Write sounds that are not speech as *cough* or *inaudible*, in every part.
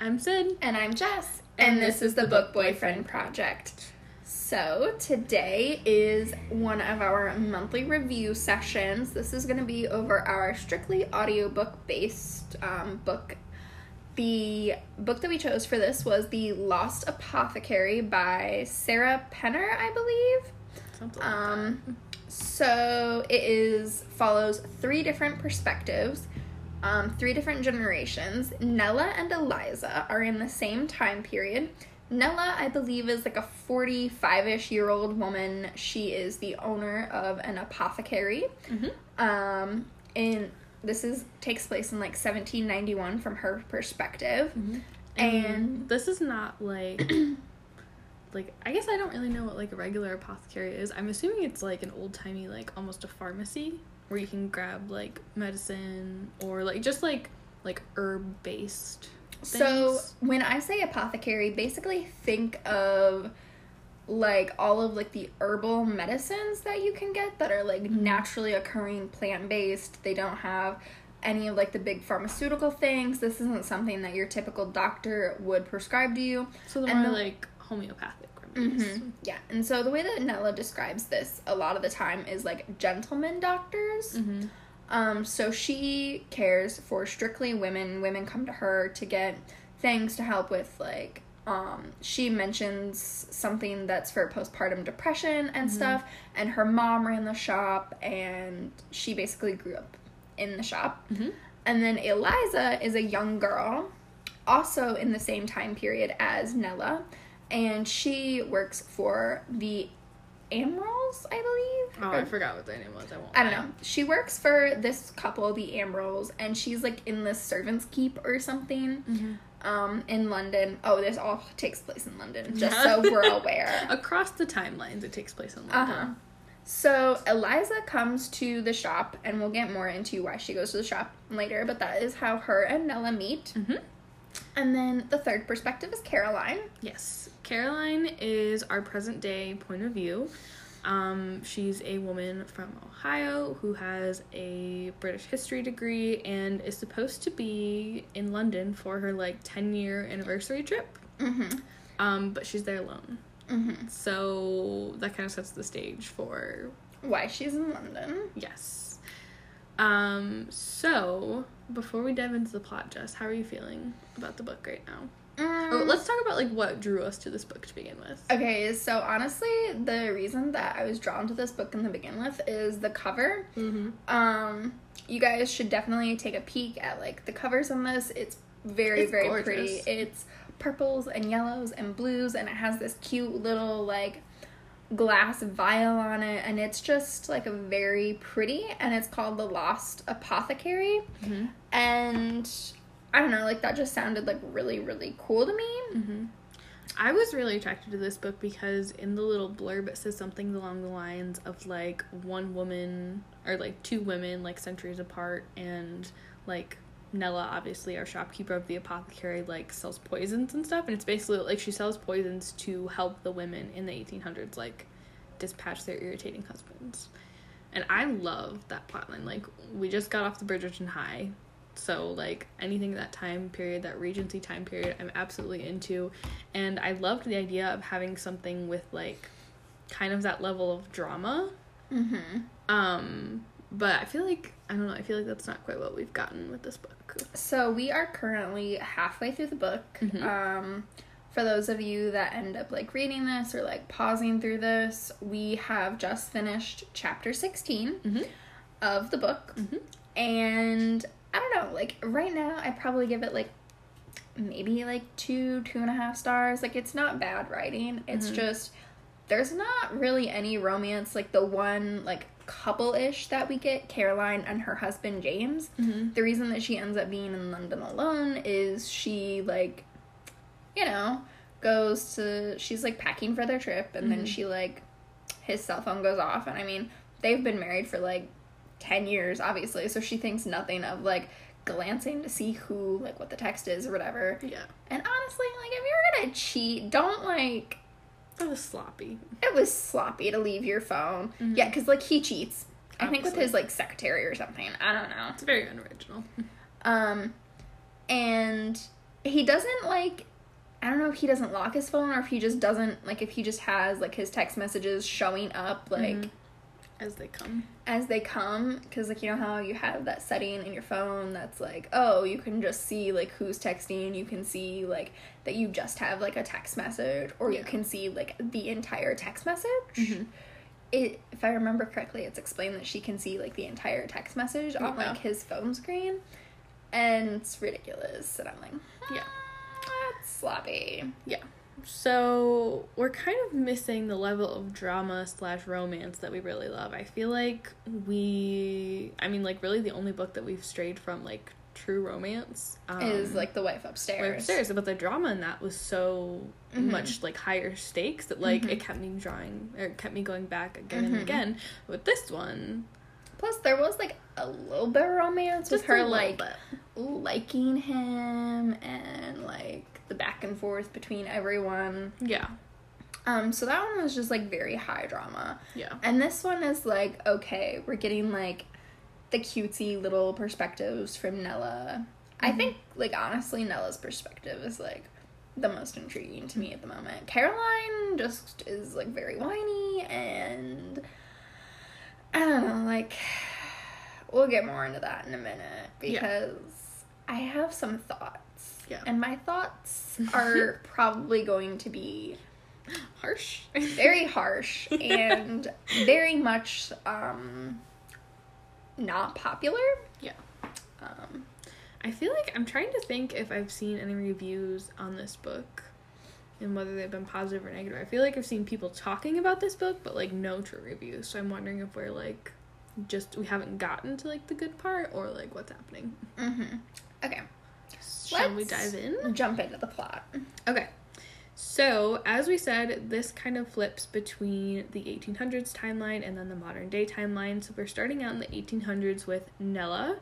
I'm Sid. And I'm Jess. And, this, is the Book Boyfriend Project. So, today is one of our monthly review sessions. This is going to be over our strictly audiobook based um, book. The book that we chose for this was The Lost Apothecary by Sarah Penner, I believe. Something like Um, so it is follows three different perspectives, um, three different generations. Nella and Eliza are in the same time period. Nella, I believe, is like a 45 ish year old woman. She is the owner of an apothecary. Mhm. Um, and this is takes place in like 1791 from her perspective. that. And And this is not like *clears throat* like I guess I don't really know what like a regular apothecary is. I'm assuming it's like an old timey like almost a pharmacy where you can grab like medicine or like just like like herb based. So when I say apothecary, basically think of like all of like the herbal medicines that you can get that are like mm-hmm. naturally occurring plant based. They don't have any of like the big pharmaceutical things. This isn't something that your typical doctor would prescribe to you. so the and more the- like homeopathic Mhm. Yeah, and so the way that Nella describes this a lot of the time is like gentleman doctors. Mm-hmm. Um, so she cares for strictly women. Women come to her to get things to help with like um she mentions something that's for postpartum depression and stuff and her mom ran the shop and she basically grew up in the shop. Mhm. And then Eliza is a young girl also in the same time period as Nella and she works for the Amrals, I believe. Oh, or I forgot what the name was. I won't. I don't know. She works for this couple, the Ambrose, and she's like in the servants' keep or something Mhm. um, in London. Oh, this all takes place in London, *laughs* just Yeah. so we're aware. Across the timelines, it takes place in London. Uh London. huh. So Eliza comes to the shop, and we'll get more into why she goes to the shop later, but that is how her and Nella meet. Mhm. And then the third perspective is Caroline. Yes, Caroline is our present day point of view. Um, she's a woman from Ohio who has a British history degree and is supposed to be in London for her like 10 year anniversary trip. Mm hmm. Um, but she's there alone. Mm hmm. So that kind of sets the stage for Why she's in London. yes. Um, so before we dive into the plot, Jess, how are you feeling about the book right now? Mm. Oh, let's talk about like what drew us to this book to begin with. Okay, so honestly, the reason that I was drawn to this book in the begin with is the cover. Mm-hmm. Um, you guys should definitely take a peek at like the covers on this. It's very It's very gorgeous. pretty. It's purples and yellows and blues, and it has this cute little like glass vial on it, and it's just like a very pretty. And it's called the Lost Apothecary, Mm-hmm. and I don't know, like that just sounded like really really cool to me. Mm-hmm. I was really attracted to this book because in the little blurb it says something along the lines of like one woman or like two women like centuries apart and like Nella obviously our shopkeeper of the apothecary like sells poisons and stuff and it's basically like she sells poisons to help the women in the 1800s like dispatch their irritating husbands. And I love that plotline. Like we just got off the Bridgerton High. So like anything that time period, that Regency time period, I'm absolutely into. And I loved the idea of having something with like kind of that level of drama. Mm-hmm. Um but I feel like I don't know, I feel like that's not quite what we've gotten with this book. So we are currently halfway through the book. Mhm. Um, for those of you that end up like reading this or like pausing through this, we have just finished chapter 16 Mhm. of the book. Mhm. And I don't know, like right now, I probably give it like maybe like two, two and a half stars. Like it's not bad writing. It's Mhm. just there's not really any romance. Like the one like couple ish that we get, Caroline and her husband James Mm-hmm. the reason that she ends up being in London alone is she like you know goes to she's like packing for their trip and then Mhm. she like his cell phone goes off and I mean they've been married for like 10 years obviously so she thinks nothing of like glancing to see who like what the text is or whatever Yeah. and honestly like if you're gonna cheat don't like That was sloppy. it was sloppy to leave your phone Mhm. yeah because like he cheats I think with his like secretary or something. I don't know. It's very unoriginal. Um, and he doesn't like I don't know if he doesn't lock his phone or if he just doesn't like if he just has like his text messages showing up like Mhm. As they come. as they come because like you know how you have that setting in your phone that's like oh you can just see like who's texting you can see like that you just have like a text message or you can see like the entire text message Mhm. it if i remember correctly it's explained that she can see like the entire text message on like his phone screen and it's ridiculous and i'm like Yeah. "Hmm, that's sloppy Yeah. So we're kind of missing the level of drama slash romance that we really love. I feel like we, I mean, like really the only book that we've strayed from like true romance um, is like the wife upstairs upstairs, but the drama in that was so Mhm. much like higher stakes that like Mhm. it kept me drawing or kept me going back again and Mhm. again. With this one, plus there was like a little bit of romance with just a her like bit. liking him and like the back and forth between everyone. yeah, Um, so that one was just like very high drama. yeah, And this one is like, okay, we're getting like the cutesy little perspectives from Nella. I Mhm. think like honestly Nella's perspective is like the most intriguing to me at the moment. Caroline just is like very whiny and I don't know, like we'll get more into that in a minute Yeah. because I have some thoughts. Yeah. And my thoughts *laughs* are probably going to be harsh. very harsh and very much um not popular. Yeah. Um I feel like I'm trying to think if I've seen any reviews on this book and whether they've been positive or negative. I feel like I've seen people talking about this book, but like no true reviews. So I'm wondering if we're like just we haven't gotten to like the good part or like what's happening. mhm. Okay. Shall we Let's dive in? Jump into the plot. Okay. So, as we said, this kind of flips between the 1800s timeline and then the modern day timeline. So, we're starting out in the 1800s with Nella.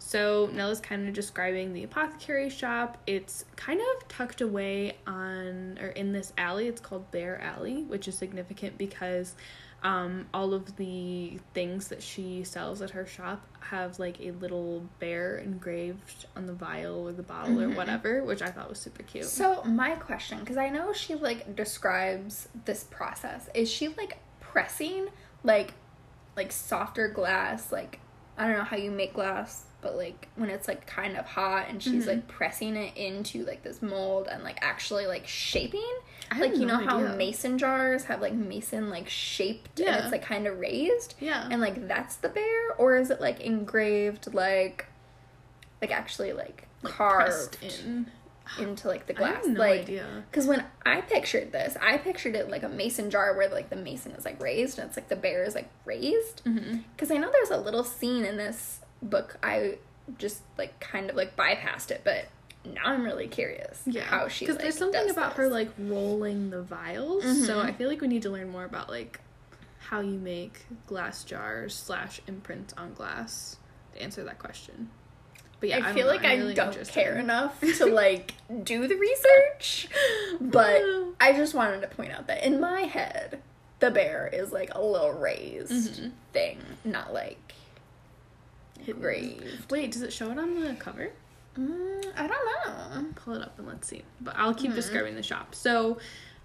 So, Nella's kind of describing the apothecary shop. It's kind of tucked away on, or in this alley. It's called Bear Alley, which is significant because um, all of the things that she sells at her shop have like a little bear engraved on the vial or the bottle or Mhm. whatever, which I thought was super cute. So my question, because I know she like describes this process, is she like pressing like like softer glass, like I don't know how you make glass, but like when it's like kind of hot and she's Mhm. like pressing it into like this mold and like actually like shaping. Like you no know how idea. mason jars have like mason like shaped and it's like kind of raised Yeah. and like that's the bear or is it like engraved like like actually like, Like, carved in. into like the glass no like idea. because when I pictured this, I pictured it like a mason jar where like the mason is like raised and it's like the bear is like raised. Mm-hmm. Because I know there's a little scene in this book. I just like kind of like bypassed it, but now I'm really curious Yeah. how she Because like, there's something about her like rolling the vials. So Mhm. I feel like we need to learn more about like how you make glass jars slash imprint on glass to answer that question. But yeah, I don't feel know, like I'm I really don't interested. care enough *laughs* to like do the research, but I just wanted to point out that in my head, the bear is like a little raised Mhm. thing, not like Wait, does it show it on the cover? Mm, I don't know. pull it up and let's see. But I'll keep Mhm. describing the shop. So,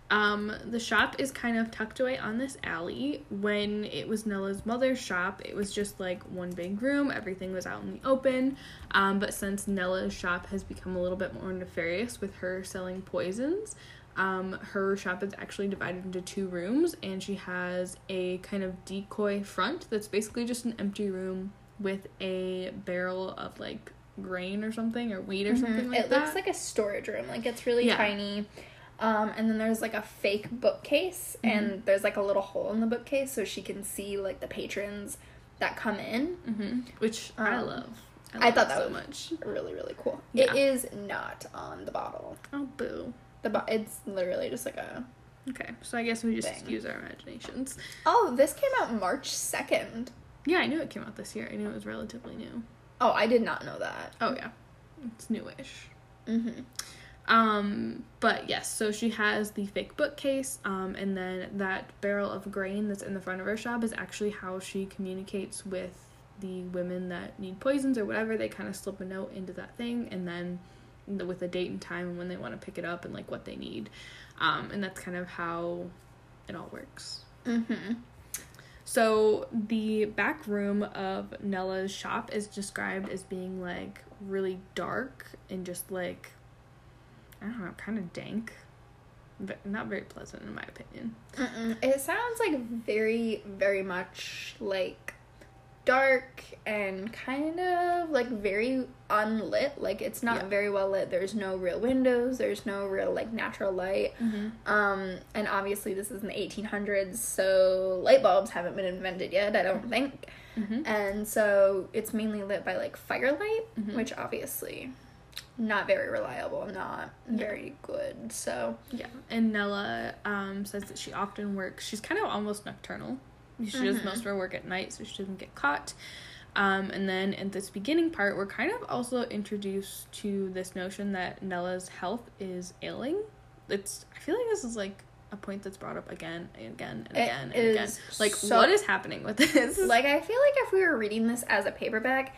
um, the shop is kind of tucked away on this alley. When it was Nella's mother's shop, it was just like one big room. Everything was out in the open. Um, but since Nella's shop has become a little bit more nefarious with her selling poisons, um, her shop is actually divided into two rooms, and she has a kind of decoy front that's basically just an empty room with a barrel of like grain or something or wheat or something like Mm-hmm. it that. looks like a storage room. Like it's really Yeah. tiny. Um, and then there's like a fake bookcase, Mm-hmm. and there's like a little hole in the bookcase so she can see like the patrons that come in. hmm Which I Um, love. I love thought it that so was- much. Really, really cool. Yeah. It is not on the bottle. Oh, boo. The bo- it's literally just like a. Okay, so I guess we just Thing. use our imaginations. Oh, this came out March second. Yeah, I knew it came out this year. I knew it was relatively new. Oh, I did not know that. Oh yeah, it's newish. Mm-hmm. Um, but yes, so she has the fake bookcase, um, and then that barrel of grain that's in the front of her shop is actually how she communicates with the women that need poisons or whatever. They kind of slip a note into that thing, and then with a date and time and when they want to pick it up and like what they need. Um, and that's kind of how it all works. Mm-hmm. So the back room of Nella's shop is described as being like really dark and just like I don't know, kind of dank. But not very pleasant in my opinion. Mm-mm. It sounds like very, very much like dark and kind of like very unlit. Like it's not Yeah. very well lit. There's no real windows. There's no real like natural light. Um, and obviously this is in the 1800s, so light bulbs haven't been invented yet. I don't think. Mhm. And so it's mainly lit by like firelight, Mhm. which obviously not very reliable, not very good. So Yeah, and Nella um, says that she often works. She's kind of almost nocturnal. She does Mhm. most of her work at night, so she doesn't get caught. Um, and then in this beginning part, we're kind of also introduced to this notion that Nella's health is ailing. It's I feel like this is like a point that's brought up again and again and It again and again. Like, so- what is happening with this? like I feel like if we were reading this as a paperback,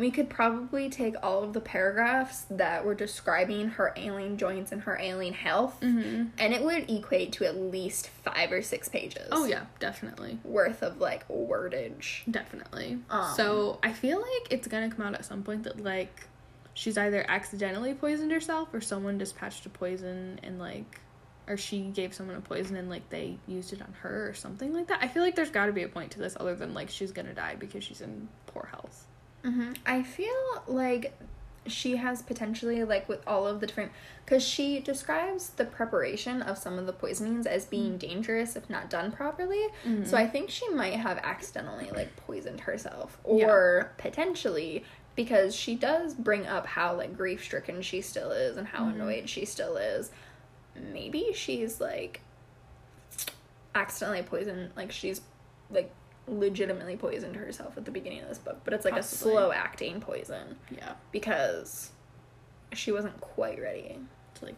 we could probably take all of the paragraphs that were describing her ailing joints and her ailing health, hmm and it would equate to at least five or six pages. Oh yeah, definitely. worth of like wordage. Definitely. Um, so I feel like it's gonna come out at some point that like she's either accidentally poisoned herself or someone dispatched a poison and like or she gave someone a poison and like they used it on her or something like that. I feel like there's got to be a point to this other than like she's gonna die because she's in poor health. Mm-hmm. I feel like she has potentially like with all of the different because she describes the preparation of some of the poisonings as being mm. dangerous if not done properly. Mm-hmm. So i think she might have accidentally like poisoned herself or potentially because she does bring up how like grief stricken she still is and how mm-hmm. annoyed she still is. Maybe she's like accidentally poisoned like she's like legitimately poisoned herself at the beginning of this book but it's like Possibly. a slow acting poison Yeah, because she wasn't quite ready to like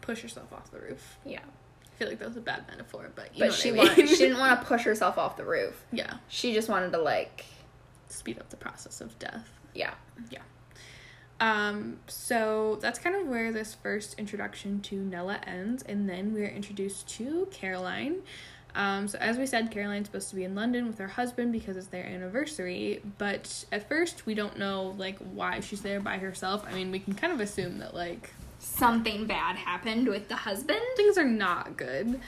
push herself off the roof. yeah I feel like that was a bad metaphor, but you but know she I wanted, mean. she didn't *laughs* want to push herself off the roof yeah, she just wanted to like speed up the process of death. Yeah. Yeah Um, so that's kind of where this first introduction to Nella ends, and then we're introduced to Caroline. Um, so as we said, Caroline's supposed to be in London with her husband because it's their anniversary, but at first we don't know like why she's there by herself. I mean, we can kind of assume that like something bad happened with the husband things are not good.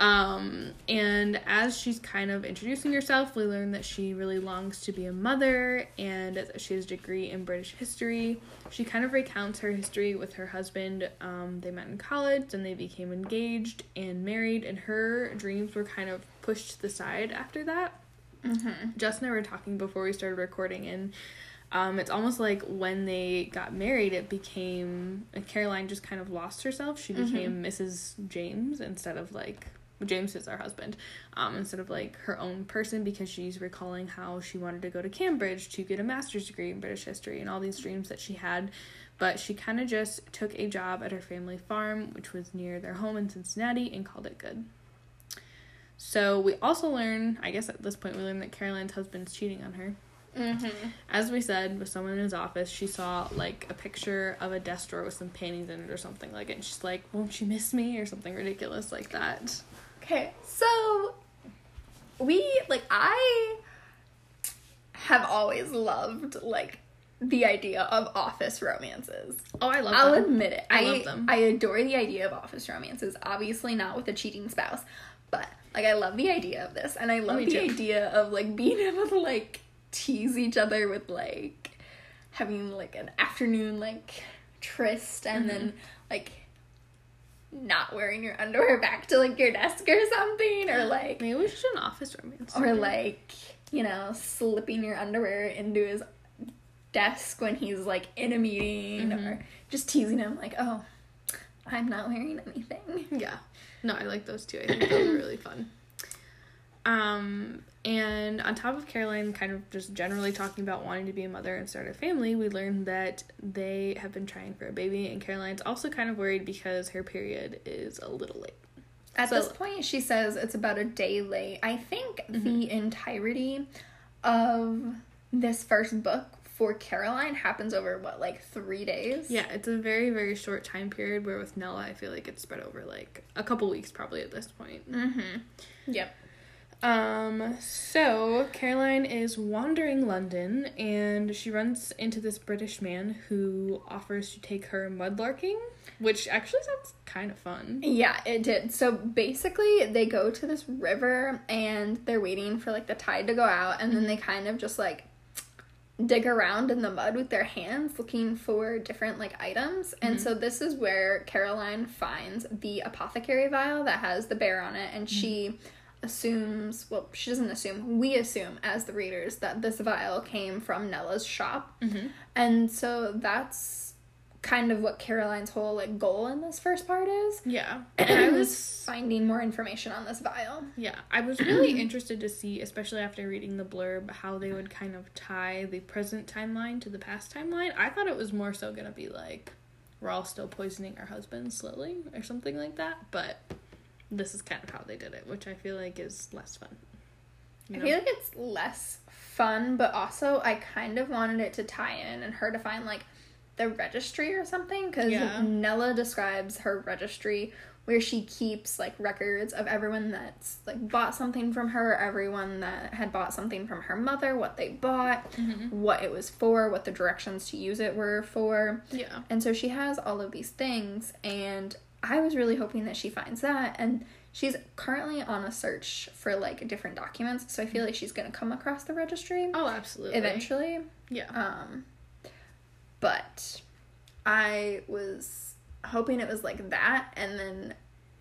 Um, and as she's kind of introducing herself, we learn that she really longs to be a mother and she has a degree in British history. She kind of recounts her history with her husband. Um, they met in college and they became engaged and married, and her dreams were kind of pushed to the side after that. mm-hmm. Justin and I were talking before we started recording, and um, it's almost like when they got married, it became Caroline just kind of lost herself. She became Mrs. James instead of like James is our husband, um, instead of like her own person because she's recalling how she wanted to go to Cambridge to get a master's degree in British history and all these dreams that she had. But she kind of just took a job at her family farm, which was near their home in Cincinnati, and called it good. So we also learn, I guess at this point, we learn that Caroline's husband's cheating on her. Mm-hmm. As we said, with someone in his office, she saw like a picture of a desk drawer with some paintings in it or something like it. And she's like, "Won't you miss me?" or something ridiculous like that. Okay, so we like I have always loved like the idea of office romances. Oh, I love. Them. I'll them. admit it. I I love them. I adore the idea of office romances. Obviously not with a cheating spouse, but like I love the idea of this, and I love Me the too. idea of like being *laughs* able to like tease each other with like having like an afternoon like tryst, and then Mm-hmm. like not wearing your underwear back to like your desk or something, or like Maybe we should do an office romance. or like you know slipping your underwear into his desk when he's like in a meeting Mhm. or just teasing him like oh i'm not wearing anything Yeah. No, I like those too. I think those are really fun. Um, and on top of Caroline kind of just generally talking about wanting to be a mother and start a family, we learned that they have been trying for a baby, and Caroline's also kind of worried because her period is a little late. at So- this point she says it's about a day late i think Mm-hmm. the entirety of this first book for Caroline happens over what, like three days? Yeah, it's a very, very short time period where with Nella, I feel like it's spread over like a couple weeks probably at this point. Mm-hmm. Yep. Um, so Caroline is wandering London and she runs into this British man who offers to take her mudlarking, which actually sounds kind of fun. Yeah, it did. So basically, they go to this river and they're waiting for like the tide to go out, and then they mm-hmm. kind of just like dig around in the mud with their hands looking for different like items. And mm-hmm. so this is where Caroline finds the apothecary vial that has the bear on it, and she mm-hmm. Assumes well she doesn't assume we assume as the readers that this vial came from nella's shop Mm-hmm. and so that's kind of what caroline's whole like goal in this first part is Yeah. *clears throat* And I was finding more information on this vial yeah, I was really interested to see, especially after reading the blurb, how they would kind of tie the present timeline to the past timeline. I thought it was more so gonna be like we're all still poisoning our husbands slowly or something like that, but this is kind of how they did it, which I feel like is less fun. You i feel like it's less fun but also i kind of wanted it to tie in and her to find like the registry or something because Yeah. nella describes her registry where she keeps like records of everyone that's like bought something from her everyone that had bought something from her mother what they bought Mhm. what it was for what the directions to use it were for Yeah. and so she has all of these things, and I was really hoping that she finds that. And she's currently on a search for like different documents, so I feel like she's gonna come across the registry Oh, absolutely. eventually. Yeah. Um, but I was hoping it was like that, and then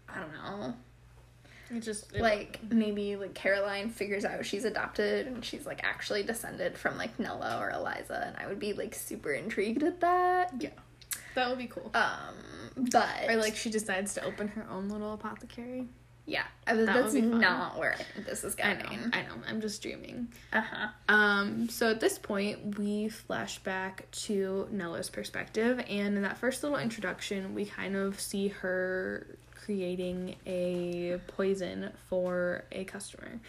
I don't know, It just it- like maybe like Caroline figures out she's adopted and she's like actually descended from like Nella or Eliza, and I would be like super intrigued at that. yeah, that would be cool. Um, but Or like she decides to open her own little apothecary. yeah, I was, That that's not where this is I going. know, I know. I'm just dreaming. Uh huh. Um, so at this point, we flash back to Nella's perspective, and in that first little introduction, we kind of see her creating a poison for a customer.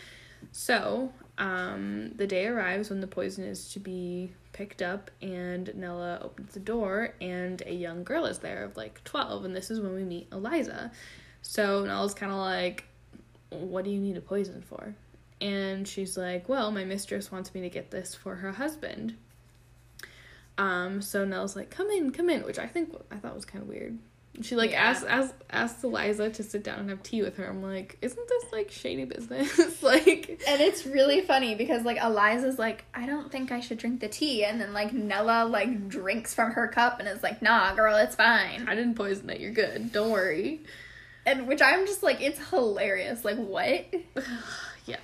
So, um, the day arrives when the poison is to be picked up, and Nella opens the door, and a young girl is there of like 12, and this is when we meet Eliza. So, Nella's kind of like, What do you need a poison for? And she's like, Well, my mistress wants me to get this for her husband. Um, so Nell's like, Come in, come in, which I think I thought was kind of weird. She like Yeah. asks asks asks Eliza to sit down and have tea with her. I'm like, isn't this like shady business? *laughs* like And it's really funny because like Eliza's like, I don't think I should drink the tea, and then like Nella like drinks from her cup and is like, Nah, girl, it's fine. I didn't poison it, you're good. Don't worry. And which I'm just like, it's hilarious. Like what? *sighs* Yeah.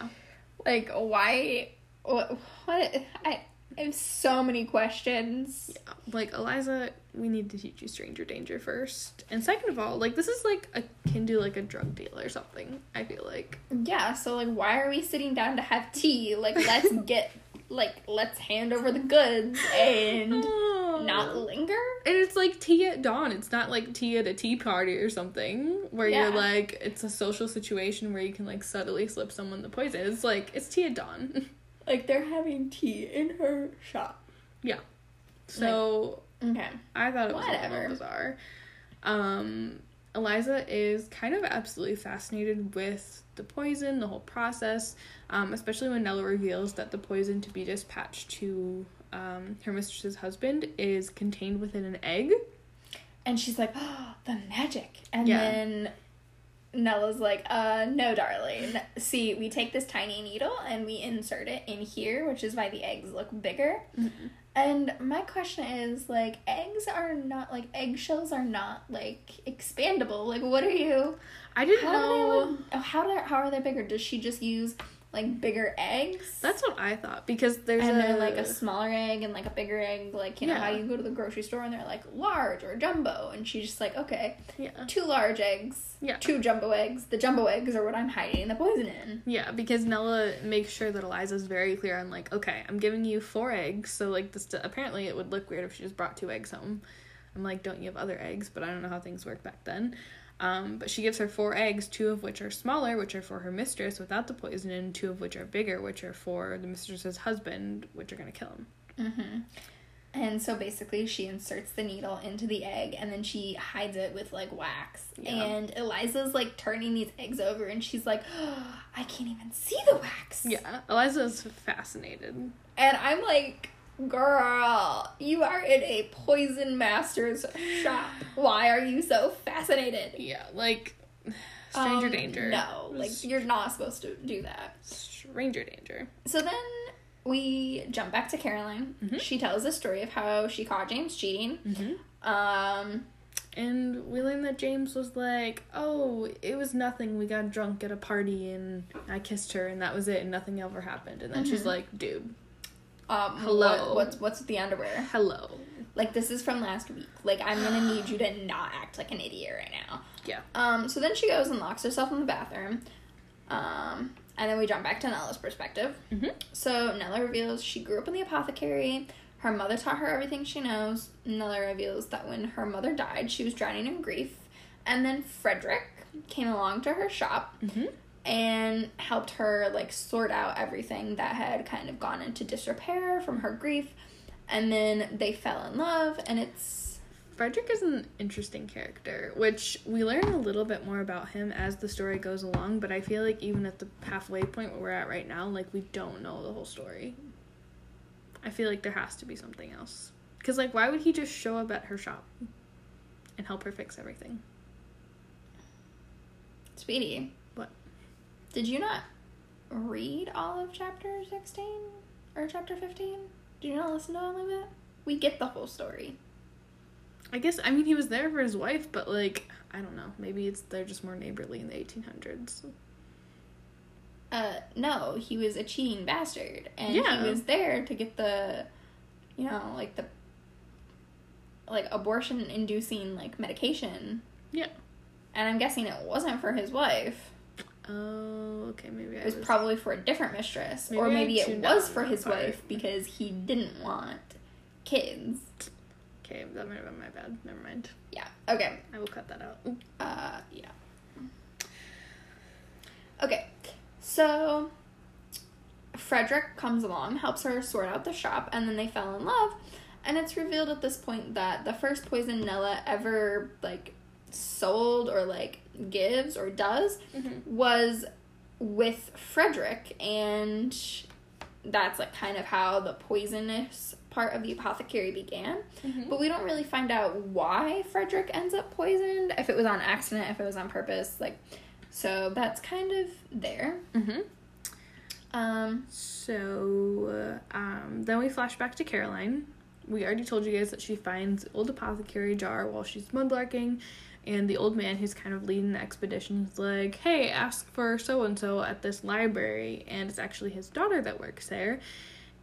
Like why? What? what? I. I have so many questions. Yeah. Like Eliza, we need to teach you stranger danger first. And second of all, like this is like a can do like a drug deal or something, I feel like. Yeah, so like why are we sitting down to have tea? Like let's *laughs* get like let's hand over the goods and *laughs* oh. not linger. And it's like tea at dawn. It's not like tea at a tea party or something where Yeah. you're like it's a social situation where you can like subtly slip someone the poison. It's like it's tea at dawn. *laughs* Like they're having tea in her shop. Yeah. So Okay. I thought it was a Whatever. little bizarre. Um, Eliza is kind of absolutely fascinated with the poison, the whole process, um, especially when Nella reveals that the poison to be dispatched to um, her mistress's husband is contained within an egg. And she's like, oh, *gasps* the magic. And Yeah. then Nella's like, uh, no, darling. See, we take this tiny needle and we insert it in here, which is why the eggs look bigger. And my question is, like, eggs are not, like, eggshells are not, like, expandable. Like, what are you? I didn't How do they know. oh, how do how are they bigger? Does she just use like bigger eggs? That's what I thought because there's and a like a smaller egg and like a bigger egg, like you know how you go to the grocery store and they're like large or jumbo, and she's just like, okay, yeah two large eggs, Yeah. two jumbo eggs. The jumbo eggs are what I'm hiding the poison in. yeah because Nella makes sure that Eliza's very clear on like okay I'm giving you four eggs so like this apparently it would look weird if she just brought two eggs home. I'm like don't you have other eggs but I don't know how things work back then. Um, but she gives her four eggs, two of which are smaller, which are for her mistress without the poison, and two of which are bigger, which are for the mistress's husband, which are gonna kill him. Mm-hmm. And so basically, she inserts the needle into the egg and then she hides it with like wax. Yeah. And Eliza's like turning these eggs over and she's like, oh, *gasps* I can't even see the wax. Yeah, Eliza's fascinated. And I'm like, girl, you are in a poison master's shop. Why are you so fascinated? Yeah, like stranger Um, danger. No, like you're not supposed to do that. stranger danger. So then we jump back to Caroline. Mhm. She tells the story of how she caught James cheating. Mm-hmm. Um, And we learned that James was like, "Oh, it was nothing. We got drunk at a party, and I kissed her, and that was it, and nothing ever happened." And then she's Mhm. like, "Dude, um, Hello. What, what's what's with the underwear? hello." Like this is from last week. Like I'm gonna need you to not act like an idiot right now. Yeah. Um. So then she goes and locks herself in the bathroom. Um. And then we jump back to Nella's perspective. Mhm. So Nella reveals she grew up in the apothecary. Her mother taught her everything she knows. Nella reveals that when her mother died, she was drowning in grief. And then Frederick came along to her shop Mm-hmm. And helped her like sort out everything that had kind of gone into disrepair from her grief. And then they fell in love, and it's Frederick is an interesting character, which we learn a little bit more about him as the story goes along. But I feel like even at the halfway point where we're at right now, like we don't know the whole story. I feel like there has to be something else. Cause like, why would he just show up at her shop and help her fix everything? Speedy. Did you not read all of chapter 16 or chapter 15? Did you not listen to all of it? We get the whole story. I guess I mean he was there for his wife, but like I don't know. Maybe it's they're just more neighborly in the 1800s. Uh, no, he was a cheating bastard, and Yeah. he was there to get the, you know, like the, like abortion-inducing like medication. Yeah. And I'm guessing it wasn't for his wife. Oh, okay. Maybe It was was. probably for a different mistress, or Maybe I maybe it was for his part. wife because he didn't want kids. okay, that might have been my bad. Never mind. Yeah. Okay. I will cut that out. Uh, yeah. Okay, so Frederick comes along, helps her sort out the shop, and then they fell in love. And it's revealed at this point that the first poison Nella ever like sold or like gives or does Mm-hmm. was with Frederick, and that's like kind of how the poisonous part of the apothecary began. Mm-hmm. But we don't really find out why Frederick ends up poisoned, if it was on accident, if it was on purpose, like so that's kind of there. Mm-hmm. Um So, uh, um, then we flash back to Caroline. We already told you guys that she finds old apothecary jar while she's mudlarking, and the old man who's kind of leading the expedition is like, "Hey, ask for so and so at this library," and it's actually his daughter that works there.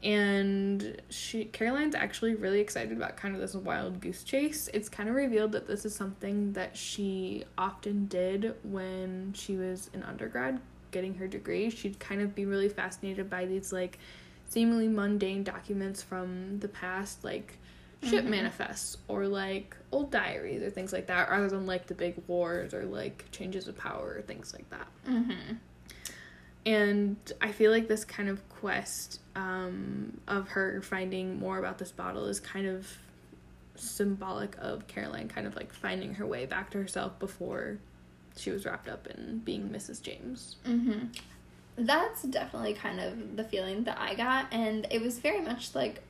And she, Caroline's actually really excited about kind of this wild goose chase. It's kind of revealed that this is something that she often did when she was an undergrad getting her degree. She'd kind of be really fascinated by these like seemingly mundane documents from the past, like ship Mhm. manifests or like old diaries or things like that, rather than like the big wars or like changes of power or things like that. mhm. And I feel like this kind of quest um, of her finding more about this bottle is kind of symbolic of Caroline kind of like finding her way back to herself before she was wrapped up in being Mrs. James. Mhm. That's definitely kind of the feeling that I got and it was very much like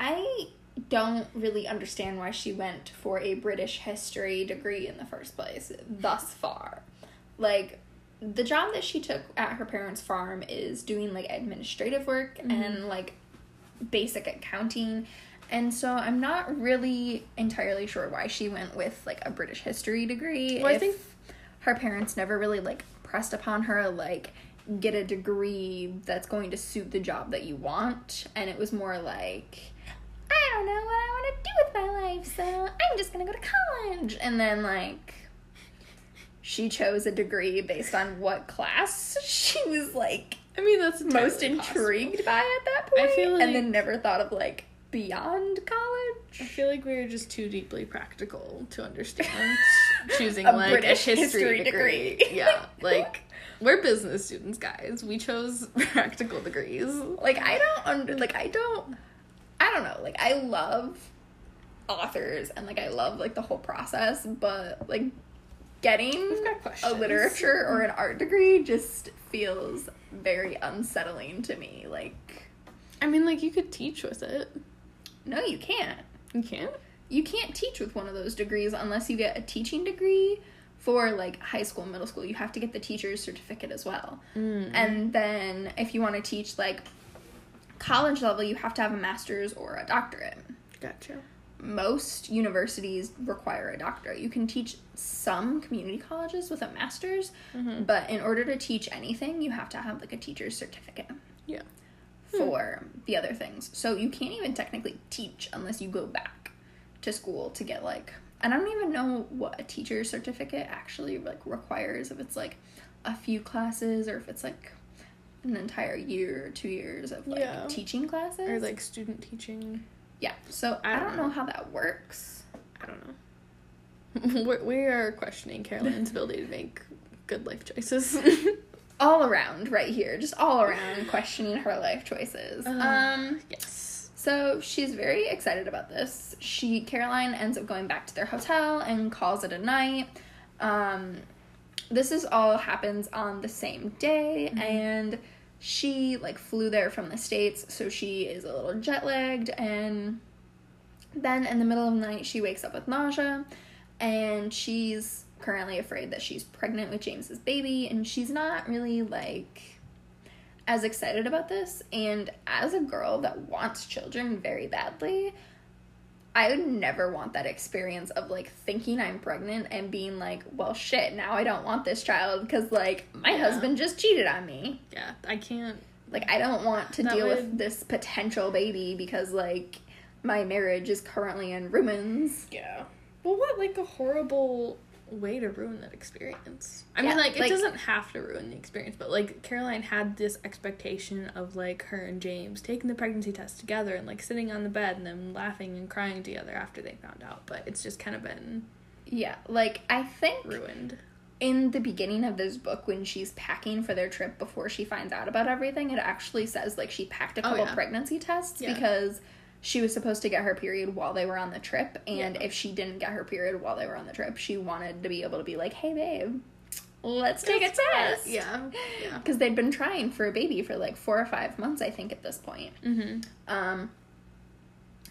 I don't really understand why she went for a British history degree in the first place thus far. Like the job that she took at her parents' farm is doing like administrative work Mhm. and like basic accounting. And so I'm not really entirely sure why she went with like a British history degree. Well, I think- her parents never really like pressed upon her like get a degree that's going to suit the job that you want and it was more like I don't know what I want to do with my life, so I'm just going to go to college. And then like she chose a degree based on what class she was like I mean, that's most entirely possible. intrigued by at that point I feel like- and then never thought of like beyond college. I feel like we were just too deeply practical to understand *laughs* choosing A like British a history, history degree. degree. yeah, like we're business students, guys. We chose *laughs* practical degrees. Like I don't under like I don't I don't know. Like I love authors and like I love like the whole process, but like getting a literature or an art degree just feels very unsettling to me. Like I mean, like you could teach with it. no, you can't. You can't. You can't teach with one of those degrees unless you get a teaching degree for like high school, middle school. You have to get the teacher's certificate as well. Mm. And then if you want to teach like college level, you have to have a master's or a doctorate. Gotcha. Most universities require a doctorate. You can teach some community colleges with a master's, Mhm. but in order to teach anything, you have to have like a teacher's certificate Yeah. for the other things. So you can't even technically teach unless you go back to school to get like and I don't even know what a teacher's certificate actually like requires if it's like a few classes or if it's like an entire year or two years of like Yeah. teaching classes. Or like student teaching. yeah. So I I don't don't know how that works. I don't know. *laughs* we we are questioning Caroline's ability to make good life choices. *laughs* All around right here, just all around questioning her life choices. Uh, um yes. So she's very excited about this. She Caroline ends up going back to their hotel and calls it a night. Um, this is all happens on the same day, and she like flew there from the states, so she is a little jet lagged. And then in the middle of the night, she wakes up with nausea, and she's currently afraid that she's pregnant with James's baby, and she's not really like as excited about this. And as a girl that wants children very badly, I would never want that experience of like thinking I'm pregnant and being like, well, shit, now I don't want this child because like my Yeah. husband just cheated on me. Yeah, I can't. Like, I don't want to deal with this potential baby because like my marriage is currently in ruins. Yeah. Well, what like a horrible way to ruin that experience. I mean, Yeah, like, like- it doesn't have to ruin the experience, but like Caroline had this expectation of like her and James taking the pregnancy test together and like sitting on the bed and then laughing and crying together after they found out. But it's just kind of been Yeah, like I think ruined. in the beginning of this book when she's packing for their trip before she finds out about everything it actually says like she packed a Oh, couple yeah. pregnancy tests Yeah. because she was supposed to get her period while they were on the trip and Yeah. if she didn't get her period while they were on the trip she wanted to be able to be like hey babe let's take a test *laughs* Yeah. Yeah. because they'd been trying for a baby for like four or five months i think at this point Mm-hmm. um,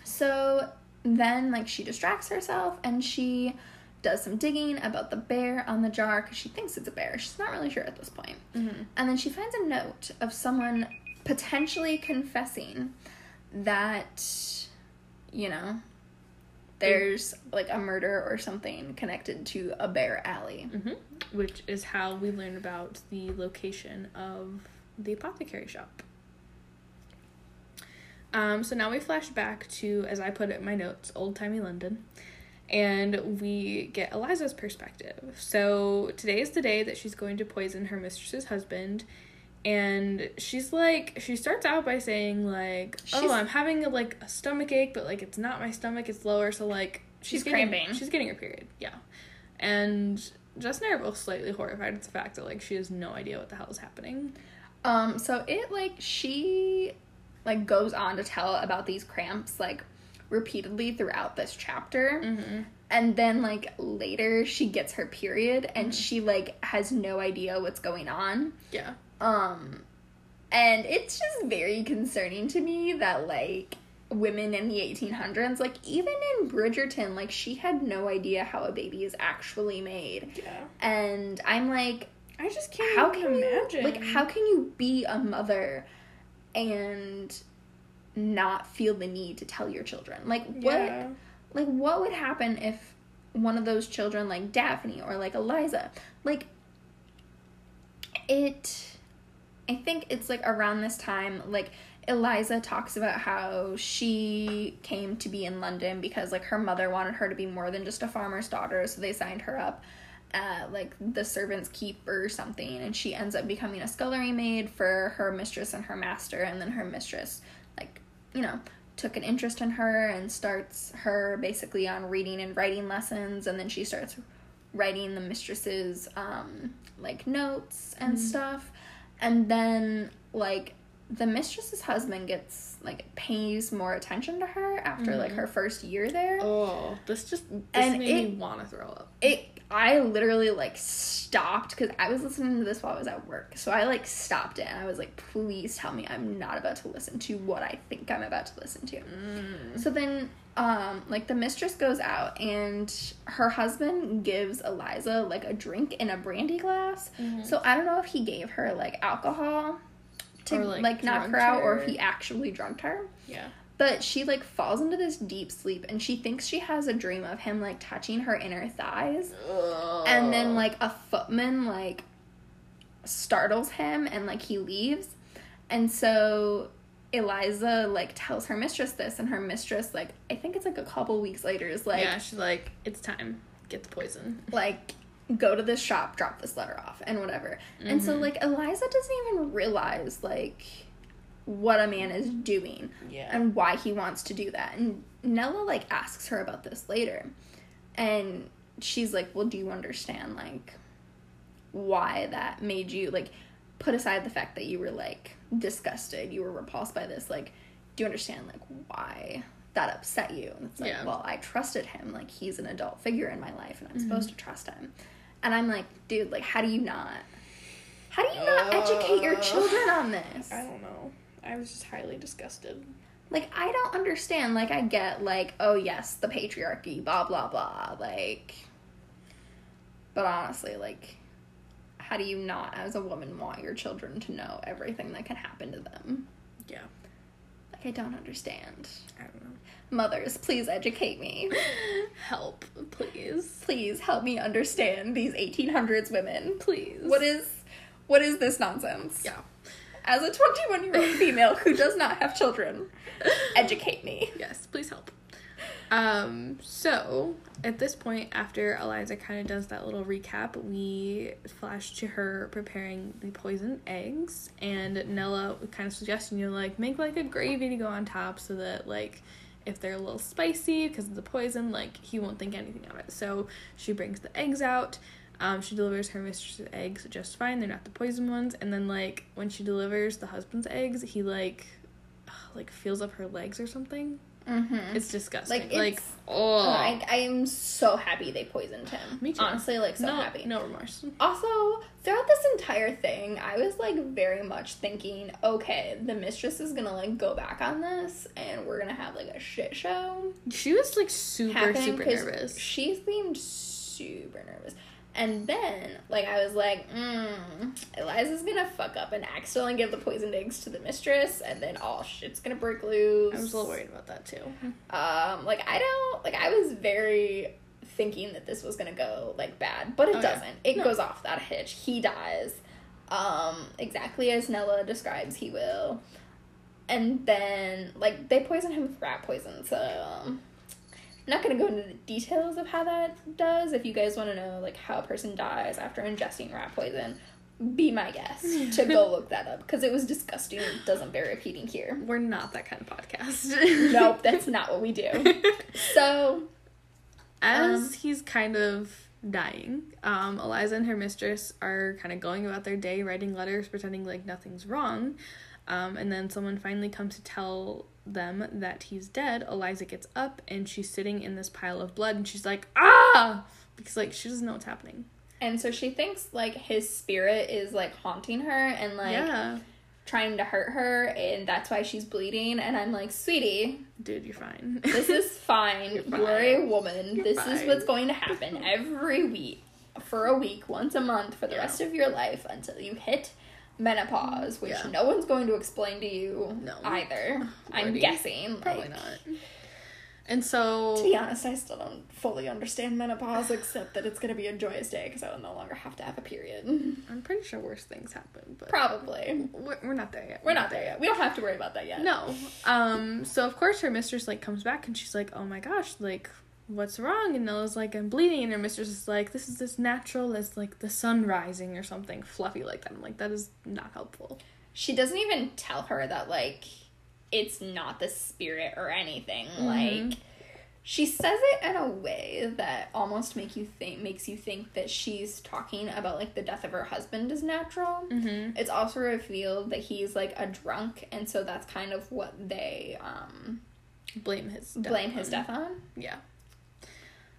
so then, like, she distracts herself and she does some digging about the bear on the jar because she thinks it's a bear. She's not really sure at this point. Mm-hmm. And then she finds a note of someone potentially confessing that, you know, there's like a murder or something connected to a bear alley. Mm-hmm. Which is how we learn about the location of the apothecary shop. Um, so now we flash back to, as I put it in my notes, old timey London, and we get Eliza's perspective. So today is the day that she's going to poison her mistress's husband, and she's like, she starts out by saying like, She's- "Oh, I'm having a, like a stomach ache, but like it's not my stomach, it's lower." So like she's, She's getting, cramping. She's getting her period, yeah, and Justin and I are both slightly horrified at the fact that like she has no idea what the hell is happening. Um, so it like she like goes on to tell about these cramps like repeatedly throughout this chapter. Mm-hmm. And then like later she gets her period and Mhm. she like has no idea what's going on. Yeah. Um and it's just very concerning to me that like women in the 1800s like even in Bridgerton like she had no idea how a baby is actually made. Yeah. And I'm like I just can't how can imagine. you like how can you be a mother and not feel the need to tell your children like what Yeah. like what would happen if one of those children like daphne or like eliza like it i think it's like around this time like eliza talks about how she came to be in london because like her mother wanted her to be more than just a farmer's daughter so they signed her up at like the servant's keep or something and she ends up becoming a scullery maid for her mistress and her master and then her mistress like you know took an interest in her and starts her basically on reading and writing lessons and then she starts writing the mistress's um like notes and Mhm. stuff and then like the mistress's husband gets like pays more attention to her after like Mhm. her first year there. Oh, this just this And made it- me want to throw up. It I literally like stopped because I was listening to this while I was at work. So I like stopped it and I was like, please tell me I'm not about to listen to what I think I'm about to listen to. Mm. So then, um, like the mistress goes out and her husband gives Eliza like a drink in a brandy glass. Mhm. So I don't know if he gave her like alcohol to Or, like, like, knock her out or if he actually drugged her. Yeah. But she like falls into this deep sleep and she thinks she has a dream of him like touching her inner thighs. And then like a footman like startles him and like he leaves. And so Eliza like tells her mistress this and her mistress like I think it's like a couple weeks later is like yeah, she's like, it's time. Get the poison. like go to this shop, drop this letter off and whatever. And so Mhm. like Eliza doesn't even realize like what a man is doing Yeah. and why he wants to do that. And Nella like asks her about this later. And she's like, "Well, do you understand like why that made you like put aside the fact that you were like disgusted, you were repulsed by this, like do you understand like why that upset you?" And it's like, Yeah. "Well, I trusted him. Like he's an adult figure in my life and I'm Mm-hmm. supposed to trust him." And I'm like, "Dude, like how do you not how do you not educate your Uh, children on *laughs* this?" I don't know. I was just highly disgusted. like I don't understand. Like I get like, oh yes, the patriarchy, blah blah blah. Like but honestly, like how do you not as a woman want your children to know everything that can happen to them? Yeah. Like I don't understand. I don't know. Mothers, please educate me. *laughs* Help, please. Please help me understand these 1800s women. Please. What is what is this nonsense? Yeah. As a 21 year old female who does not have children, *laughs* educate me. Yes, please help. Um, so at this point, after Eliza kind of does that little recap, we flash to her preparing the poisoned eggs, and Nella kind of suggesting you know, like make like a gravy to go on top so that like if they're a little spicy because of the poison, like he won't think anything of it. So she brings the eggs out. Um, she delivers her mistress's eggs just fine. They're not the poison ones. And then like when she delivers the husband's eggs, he like like feels up her legs or something. Mm-hmm. It's disgusting. Like, Like, it's- oh, I, I am so happy they poisoned him. Me too. Honestly, like so no, happy. no remorse. Also, throughout this entire thing, I was like very much thinking, okay, the mistress is gonna like go back on this, and we're gonna have like a shit show She was like super, super nervous. She seemed super nervous. And then, like, I was like, mm, Eliza's gonna fuck up and accidentally give the poisoned eggs to the mistress, and then all shit's gonna break loose. I was a little worried about that too. Um, like I don't like I was very thinking that this was gonna go like bad, but it Oh, doesn't. It No. goes off that hitch. He dies. Um, exactly as Nella describes he will. And then like they poison him with rat poison, so um, I'm not gonna go into the details of how that does. If you guys wanna know like how a person dies after ingesting rat poison, be my guest to go *laughs* look that up because it was disgusting. It doesn't bear repeating here. We're not that kind of podcast. *laughs* nope, that's not what we do. *laughs* So, As Um, he's kind of dying, um, Eliza and her mistress are kind of going about their day, writing letters, pretending like nothing's wrong. Um, and then someone finally comes to tell them that he's dead. Eliza gets up and she's sitting in this pile of blood, and she's like, "Ah!" because like she doesn't know what's happening. and so she thinks like his spirit is like haunting her and like yeah, trying to hurt her, and that's why she's bleeding. And I'm like, sweetie, dude, you're fine. *laughs* this is *laughs* fine. You're You're a woman. You're this is what's going to happen every week for a week, once a month for the Yeah. rest of your life until you hit menopause, which Yeah. no one's going to explain to you No. either. *sighs* I'm guessing. Probably like, not. And so To be honest, I still don't fully understand menopause, except that it's going to be a joyous day because I will no longer have to have a period. I'm pretty sure worse things happen, but Probably. we're, we're not there yet. We're not there yet. We don't have to worry about that yet. No. Um. So of course her mistress like comes back and she's like, "Oh my gosh, like what's wrong?" And Nella's like, "I'm bleeding," and her mistress is like, "This is as natural as like the sun rising or something fluffy like that." I'm like, that is not helpful. She doesn't even tell her that, like, it's not the spirit or anything. Mhm. Like, she says it in a way that almost make you think makes you think that she's talking about like the death of her husband is natural. Mm-hmm. It's also revealed that he's like a drunk, and so that's kind of what they um Blame his death blame his death on. Yeah.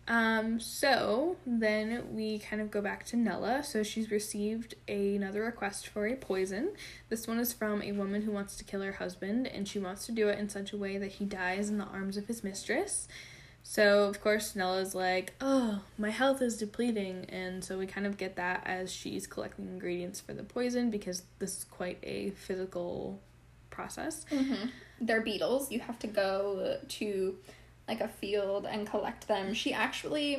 Um, so then we kind of go back to Nella. So she's received another request for a poison. This one is from a woman who wants to kill her husband, and she wants to do it in such a way that he dies in the arms of his mistress. So, of course, Nella's like, oh, my health is depleting. And so we kind of get that as she's collecting ingredients for the poison because this is quite a physical process. Mm-hmm. They're beetles. You have to go to like a field and collect them. She actually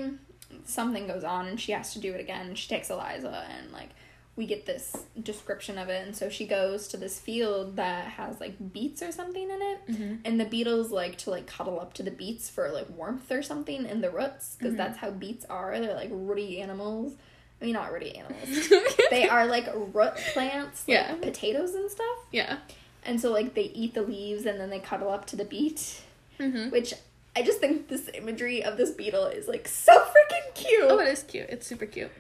something goes on and she has to do it again. She takes Eliza and like we get this description of it and so she goes to this field that has like beets or something in it Mm-hmm. and the beetles like to like cuddle up to the beets for like warmth or something in the roots because Mhm. that's how beets are they're like rooty animals i mean not rooty animals *laughs* they are like root plants like Yeah. potatoes and stuff yeah. and so like they eat the leaves and then they cuddle up to the beet, Mm-hmm. which I just think this imagery of this beetle is like so freaking cute. Oh, it is cute. It's super cute.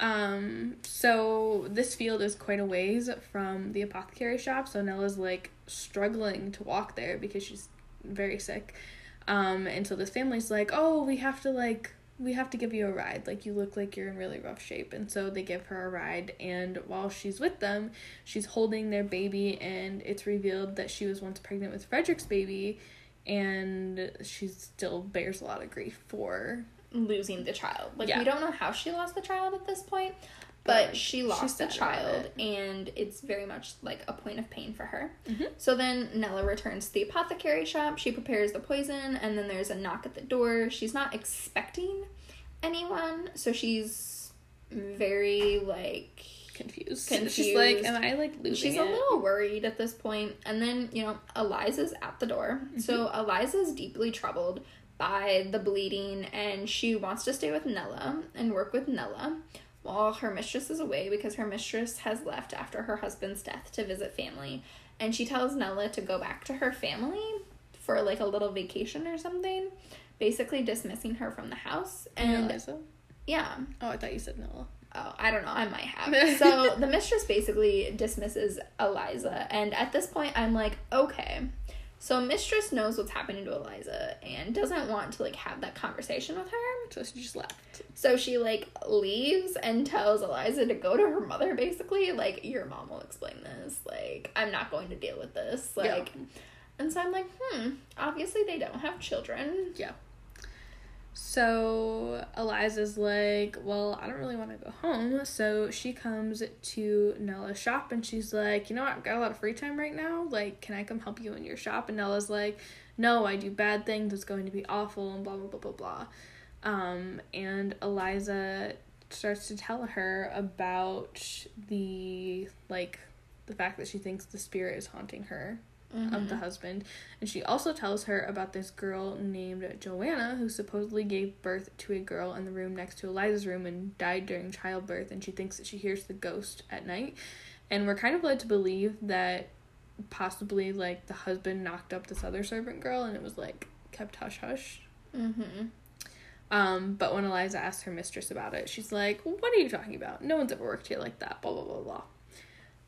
Um, so this field is quite a ways from the apothecary shop, so Nella's like struggling to walk there because she's very sick. Um, and so this family's like, "Oh, we have to like we have to give you a ride. Like you look like you're in really rough shape." And so they give her a ride and while she's with them, she's holding their baby and it's revealed that she was once pregnant with Frederick's baby and she still bears a lot of grief for Losing the child. Like Yeah. we don't know how she lost the child at this point, But but she lost the child it. and it's very much like a point of pain for her. Mhm. So then Nella returns to the apothecary shop. She prepares the poison and then there's a knock at the door. She's not expecting anyone, so she's very like confused. Confused. She's like, am I like losing She's it? a little worried at this point, and then you know Eliza's at the door. Mm-hmm. So Eliza's deeply troubled by the bleeding, and she wants to stay with Nella and work with Nella while her mistress is away because her mistress has left after her husband's death to visit family, and she tells Nella to go back to her family for like a little vacation or something, basically dismissing her from the house. And Eliza? yeah, Oh, I thought you said Noah. Oh, I don't know. I might have. *laughs* So the mistress basically dismisses Eliza, and at this point, I'm like, okay. So mistress knows what's happening to Eliza and doesn't want to like have that conversation with her. So she just left. So she like leaves and tells Eliza to go to her mother. Basically, like your mom will explain this. Like I'm not going to deal with this. Yeah. Like, and so I'm like, hmm. Obviously, they don't have children. So Eliza's like, well, I don't really want to go home. So she comes to Nella's shop and she's like, you know what? I've got a lot of free time right now. Like, can I come help you in your shop? And Nella's like, no, I do bad things. It's going to be awful and blah, blah, blah, blah, blah. Um, and Eliza starts to tell her about the, like, the fact that she thinks the spirit is haunting her of the husband. And she also tells her about this girl named Joanna who supposedly gave birth to a girl in the room next to Eliza's room and died during childbirth. And she thinks that she hears the ghost at night. And we're kind of led to believe that possibly, like, the husband knocked up this other servant girl and it was, like, kept hush hush. Mm-hmm. Um, but when Eliza asks her mistress about it, she's like, What are you talking about? No one's ever worked here like that, blah, blah, blah, blah.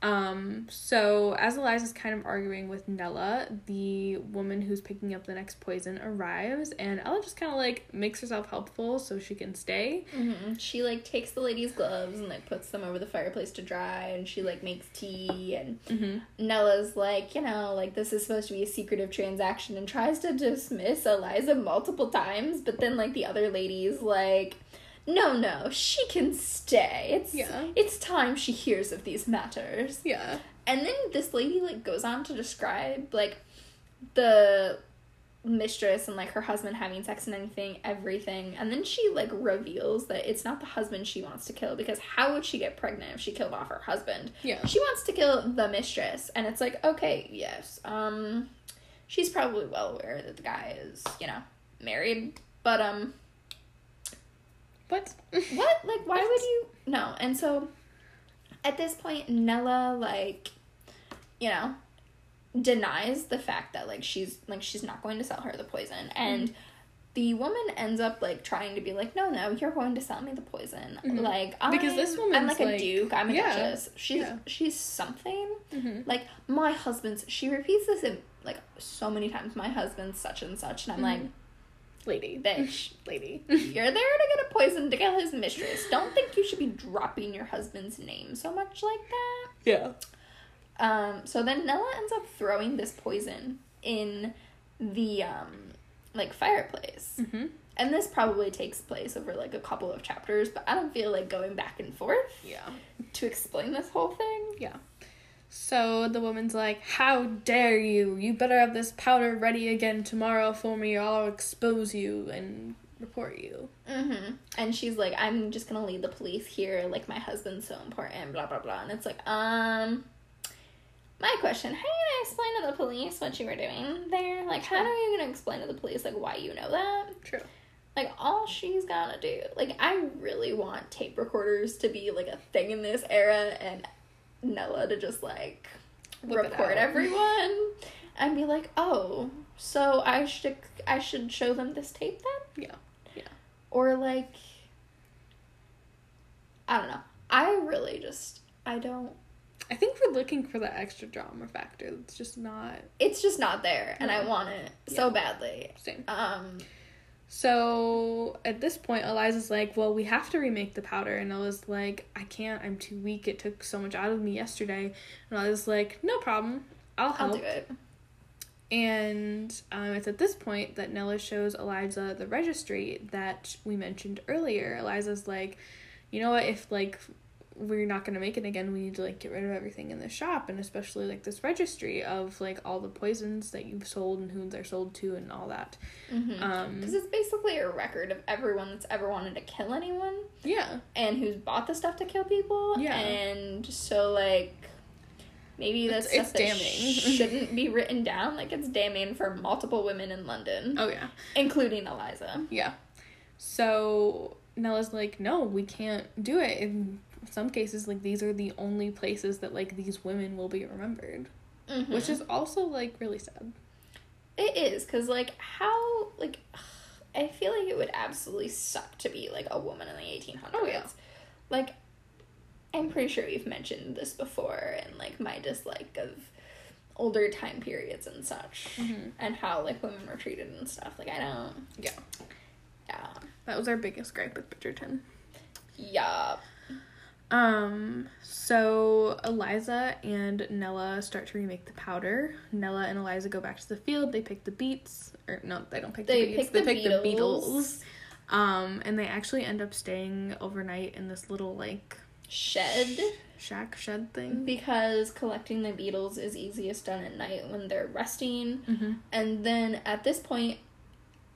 Um, so as Eliza's kind of arguing with Nella, the woman who's picking up the next poison arrives, and Ella just kind of like makes herself helpful so she can stay. hmm She like takes the lady's gloves and like puts them over the fireplace to dry, and she like makes tea. And Mm-hmm. Nella's like, you know, like this is supposed to be a secretive transaction, and tries to dismiss Eliza multiple times. But then like the other ladies like, no, no, she can stay. It's Yeah. it's time she hears of these matters. Yeah. And then this lady like goes on to describe like the mistress and like her husband having sex and anything, everything. And then she like reveals that it's not the husband she wants to kill because how would she get pregnant if she killed off her husband? Yeah. She wants to kill the mistress. And it's like, okay, yes. Um she's probably well aware that the guy is, you know, married. But um What? *laughs* what? Like, why would you? No. And so, at this point, Nella like, you know, denies the fact that like she's like she's not going to sell her the poison, and the woman ends up like trying to be like, no, no, you're going to sell me the poison. Mhm. Like Because I'm, this I'm woman's, like a duke. I'm a yeah, duchess. She's yeah. she's something. Mm-hmm. Like my husband's. She repeats this in like so many times. My husband's such and such, and I'm like, Lady. bitch, *laughs* Lady. you're there to get a poison to kill his mistress. Don't think you should be dropping your husband's name so much like that. yeah. Um, so then Nella ends up throwing this poison in the um like fireplace. Mm-hmm. And this probably takes place over like a couple of chapters, but I don't feel like going back and forth Yeah. to explain this whole thing. Yeah. So the woman's like, How dare you? You better have this powder ready again tomorrow for me, or I'll expose you and report you. Mm-hmm. And she's like, I'm just gonna lead the police here, like my husband's so important, blah blah blah. And it's like, um my question, how are you gonna explain to the police what you were doing there? Like how are you gonna explain to the police like why you know that? True. Like all she's gotta do. Like I really want tape recorders to be like a thing in this era and Nella to just like Whip record everyone and be like, "Oh, so I should I should show them this tape then?" Yeah. Yeah. Or like I don't know. I really just I don't I think we're looking for that extra drama factor. It's just not it's just not there and I want it so badly. same. Um So at this point, Eliza's like, "Well, we have to remake the powder," and Nella's like, "I can't. I'm too weak. It took so much out of me yesterday." And Eliza's like, "No problem. I'll help." I'll do it. And um, it's at this point that Nella shows Eliza the registry that we mentioned earlier. Eliza's like, you know what, if like we're not gonna make it again, we need to like get rid of everything in the shop and especially like this registry of like all the poisons that you've sold and who they're sold to and all that. Mhm. Um Cuz it's basically a record of everyone that's ever wanted to kill anyone yeah. and who's bought the stuff to kill people. Yeah. And so like maybe that's It's- stuff it's that damning. *laughs* shouldn't be written down. Like it's damning for multiple women in London, Oh yeah. including Eliza. Yeah. So Nella's like, no, we can't do it. In some cases, like these are the only places that like these women will be remembered. Mhm. which is also like really sad. It is because like how like I feel like it would absolutely suck to be like a woman in the eighteen hundreds. Oh, yeah. Like I'm pretty sure we've mentioned this before and like my dislike of older time periods and such Mhm. and how like women were treated and stuff. Like I don't Yeah. yeah. That was our biggest gripe with Bridgerton. Yeah. Um, so Eliza and Nella start to remake the powder. Nella and Eliza go back to the field. They pick the beets, or no, they don't pick They the beets. pick they the pick the beetles. beetles. Um, and they actually end up staying overnight in this little like Shed shack shed thing. because collecting the beetles is easiest done at night when they're resting. Mm-hmm. And then at this point,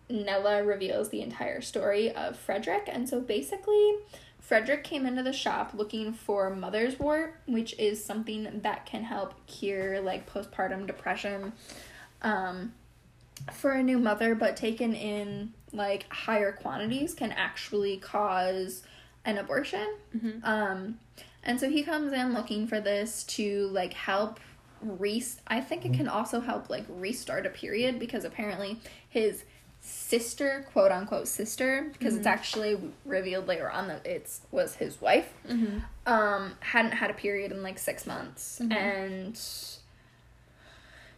Nella reveals the entire story of Frederick. And so basically, Frederick came into the shop looking for motherwort, which is something that can help cure like postpartum depression um, for a new mother, but taken in like higher quantities can actually cause an abortion. Mm-hmm. Um, and so he comes in looking for this to like help re. I think it can also help like restart a period because apparently his sister, quote unquote sister, because it's actually revealed later on that it's was his wife. Mm-hmm. Um, hadn't had a period in like six months, Mhm. and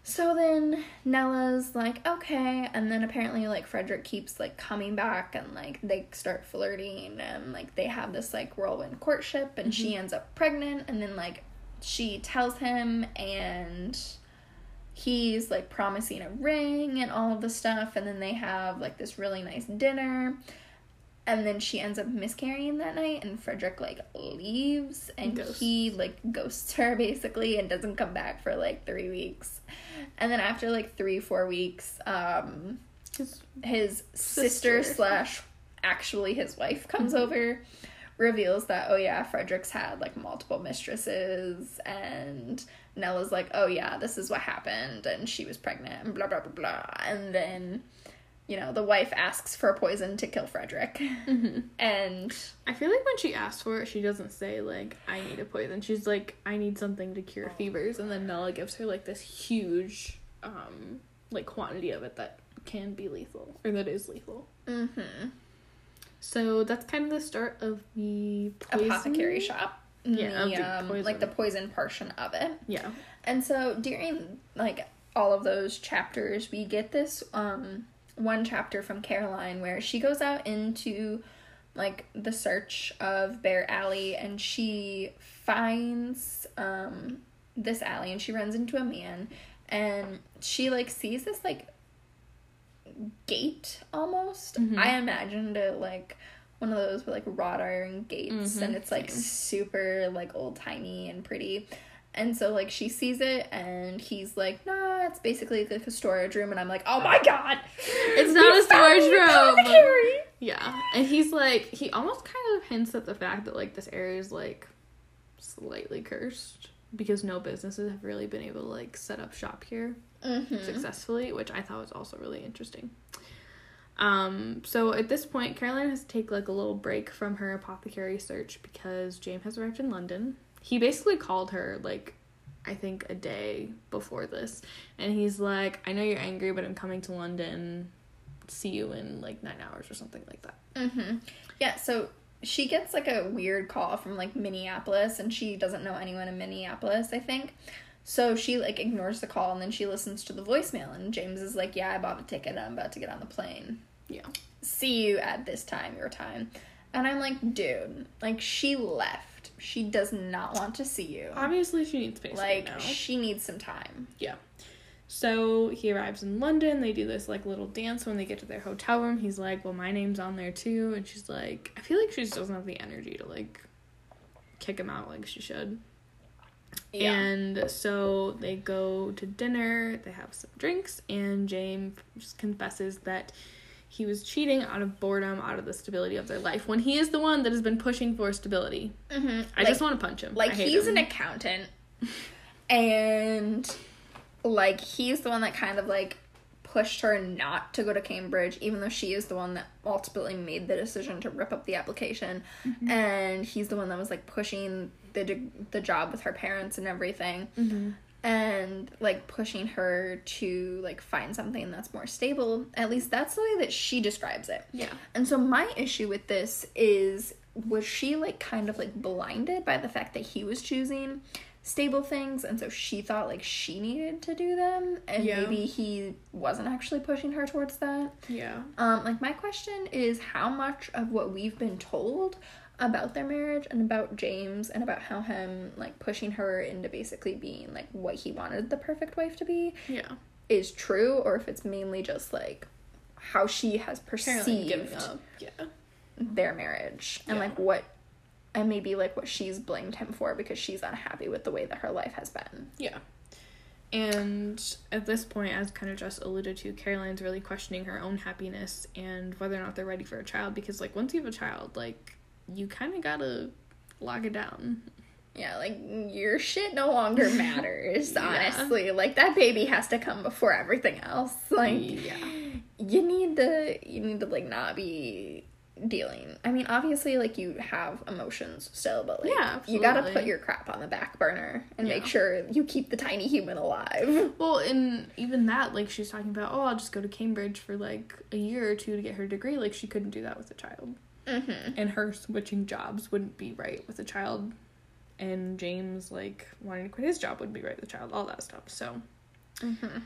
so then Nella's like, okay, and then apparently like Frederick keeps like coming back and like they start flirting and like they have this like whirlwind courtship and she ends up pregnant and then like she tells him and he's like promising a ring and all of the stuff and then they have like this really nice dinner and then she ends up miscarrying that night and Frederick like leaves and he like ghosts her *laughs* basically and doesn't come back for like 3 weeks. And then after like 3 4 weeks um His his sister, Sister. slash actually his wife comes over reveals that oh yeah frederick's had like multiple mistresses and nella's like oh yeah this is what happened and she was pregnant and blah blah blah blah and then you know the wife asks for a poison to kill frederick mm-hmm. and I feel like when she asks for it, she doesn't say like I need a poison. She's like I need something to cure fevers, and then Nella gives her like this huge, um, like quantity of it that can be lethal or that is lethal. Mm-hmm. So that's kind of the start of the poison. Apothecary shop. Yeah, The, um, like the poison portion of it. Yeah. And so during like all of those chapters, we get this um one chapter from Caroline where she goes out into like the search of Bear Alley and she finds um this alley and she runs into a man and she like sees this like gate almost. Mhm. I imagined it like one of those with like wrought iron gates Mhm, and it's like same. super like old timey and pretty. And so like she sees it and he's like, nah, it's basically like a storage room and I'm like, Oh my god It's not *laughs* a storage room. Yeah. And he's like he almost kind of hints at the fact that like this area is like slightly cursed because no businesses have really been able to like set up shop here. Mhm. successfully, which I thought was also really interesting. Um, so at this point, Caroline has to take like a little break from her apothecary search because James has arrived in London. He basically called her like I think a day before this, and he's like, "I know you're angry, but I'm coming to London. See you in like nine hours or something like that." Mm-hmm. Yeah, so she gets like a weird call from like Minneapolis and she doesn't know anyone in Minneapolis, I think. So she like ignores the call and then she listens to the voicemail and James is like, "Yeah, I bought a ticket. I'm about to get on the plane. Yeah, See you at this time, your time." And I'm like, "Dude, like she left. She does not want to see you. obviously she needs space right Like now. she needs some time." Yeah. So he arrives in London. They do this like little dance when they get to their hotel room. He's like, "Well, my name's on there too," and she's like, "I feel like she just doesn't have the energy to like kick him out like she should." Yeah. And so they go to dinner. They have some drinks, and James just confesses that he was cheating out of boredom, out of the stability of their life, when he is the one that has been pushing for stability. mm-hmm. I just want to punch him. like I hate he's him. an accountant and like he's the one that kind of like pushed her not to go to Cambridge even though she is the one that ultimately made the decision to rip up the application Mm-hmm. and he's the one that was like pushing the the job with her parents and everything Mhm. And like pushing her to like find something that's more stable at least that's the way that she describes it Yeah. and so my issue with this is was she like kind of like blinded by the fact that he was choosing stable things and so she thought like she needed to do them and Yeah. maybe he wasn't actually pushing her towards that. Yeah. Um like my question is how much of what we've been told about their marriage and about James and about how him like pushing her into basically being like what he wanted the perfect wife to be Yeah. is true or if it's mainly just like how she has perceived up. Yeah. their marriage and Yeah. like what and maybe like what she's blamed him for because she's unhappy with the way that her life has been. Yeah. And at this point, as kind of just alluded to, Caroline's really questioning her own happiness and whether or not they're ready for a child because, like, once you have a child, like, you kind of gotta lock it down. Yeah, like your shit no longer matters, *laughs* Yeah. honestly. Like that baby has to come before everything else. *laughs* Like yeah. you need to you need to like not be dealing. I mean, obviously like you have emotions still, but like Yeah, you got to put your crap on the back burner and make sure you keep the tiny human alive. *laughs* Well, and even that, like, she's talking about, oh, I'll just go to Cambridge for, like, a year or two to get her degree. Like, she couldn't do that with a child. Mhm. And her switching jobs wouldn't be right with a child. And James, like, wanting to quit his job would be right with a child. All that stuff. So. Mhm.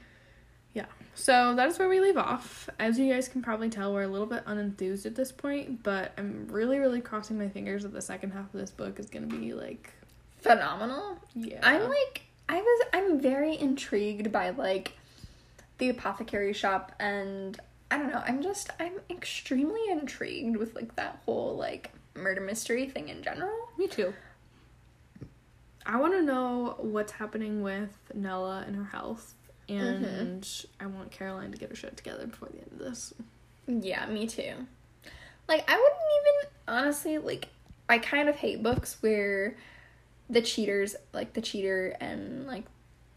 Yeah. So that is where we leave off. As you guys can probably tell, we're a little bit unenthused at this point, but I'm really, really crossing my fingers that the second half of this book is gonna be like, Phenomenal. yeah. I'm like I was I'm very intrigued by like the apothecary shop and I don't know, I'm just I'm extremely intrigued with like that whole like murder mystery thing in general. Me too. I want to know what's happening with Nella and her health, mm-hmm. and I want Caroline to get her shit together before the end of this. Yeah, me too. Like I wouldn't even honestly like I kind of hate books where the cheaters like the cheater and like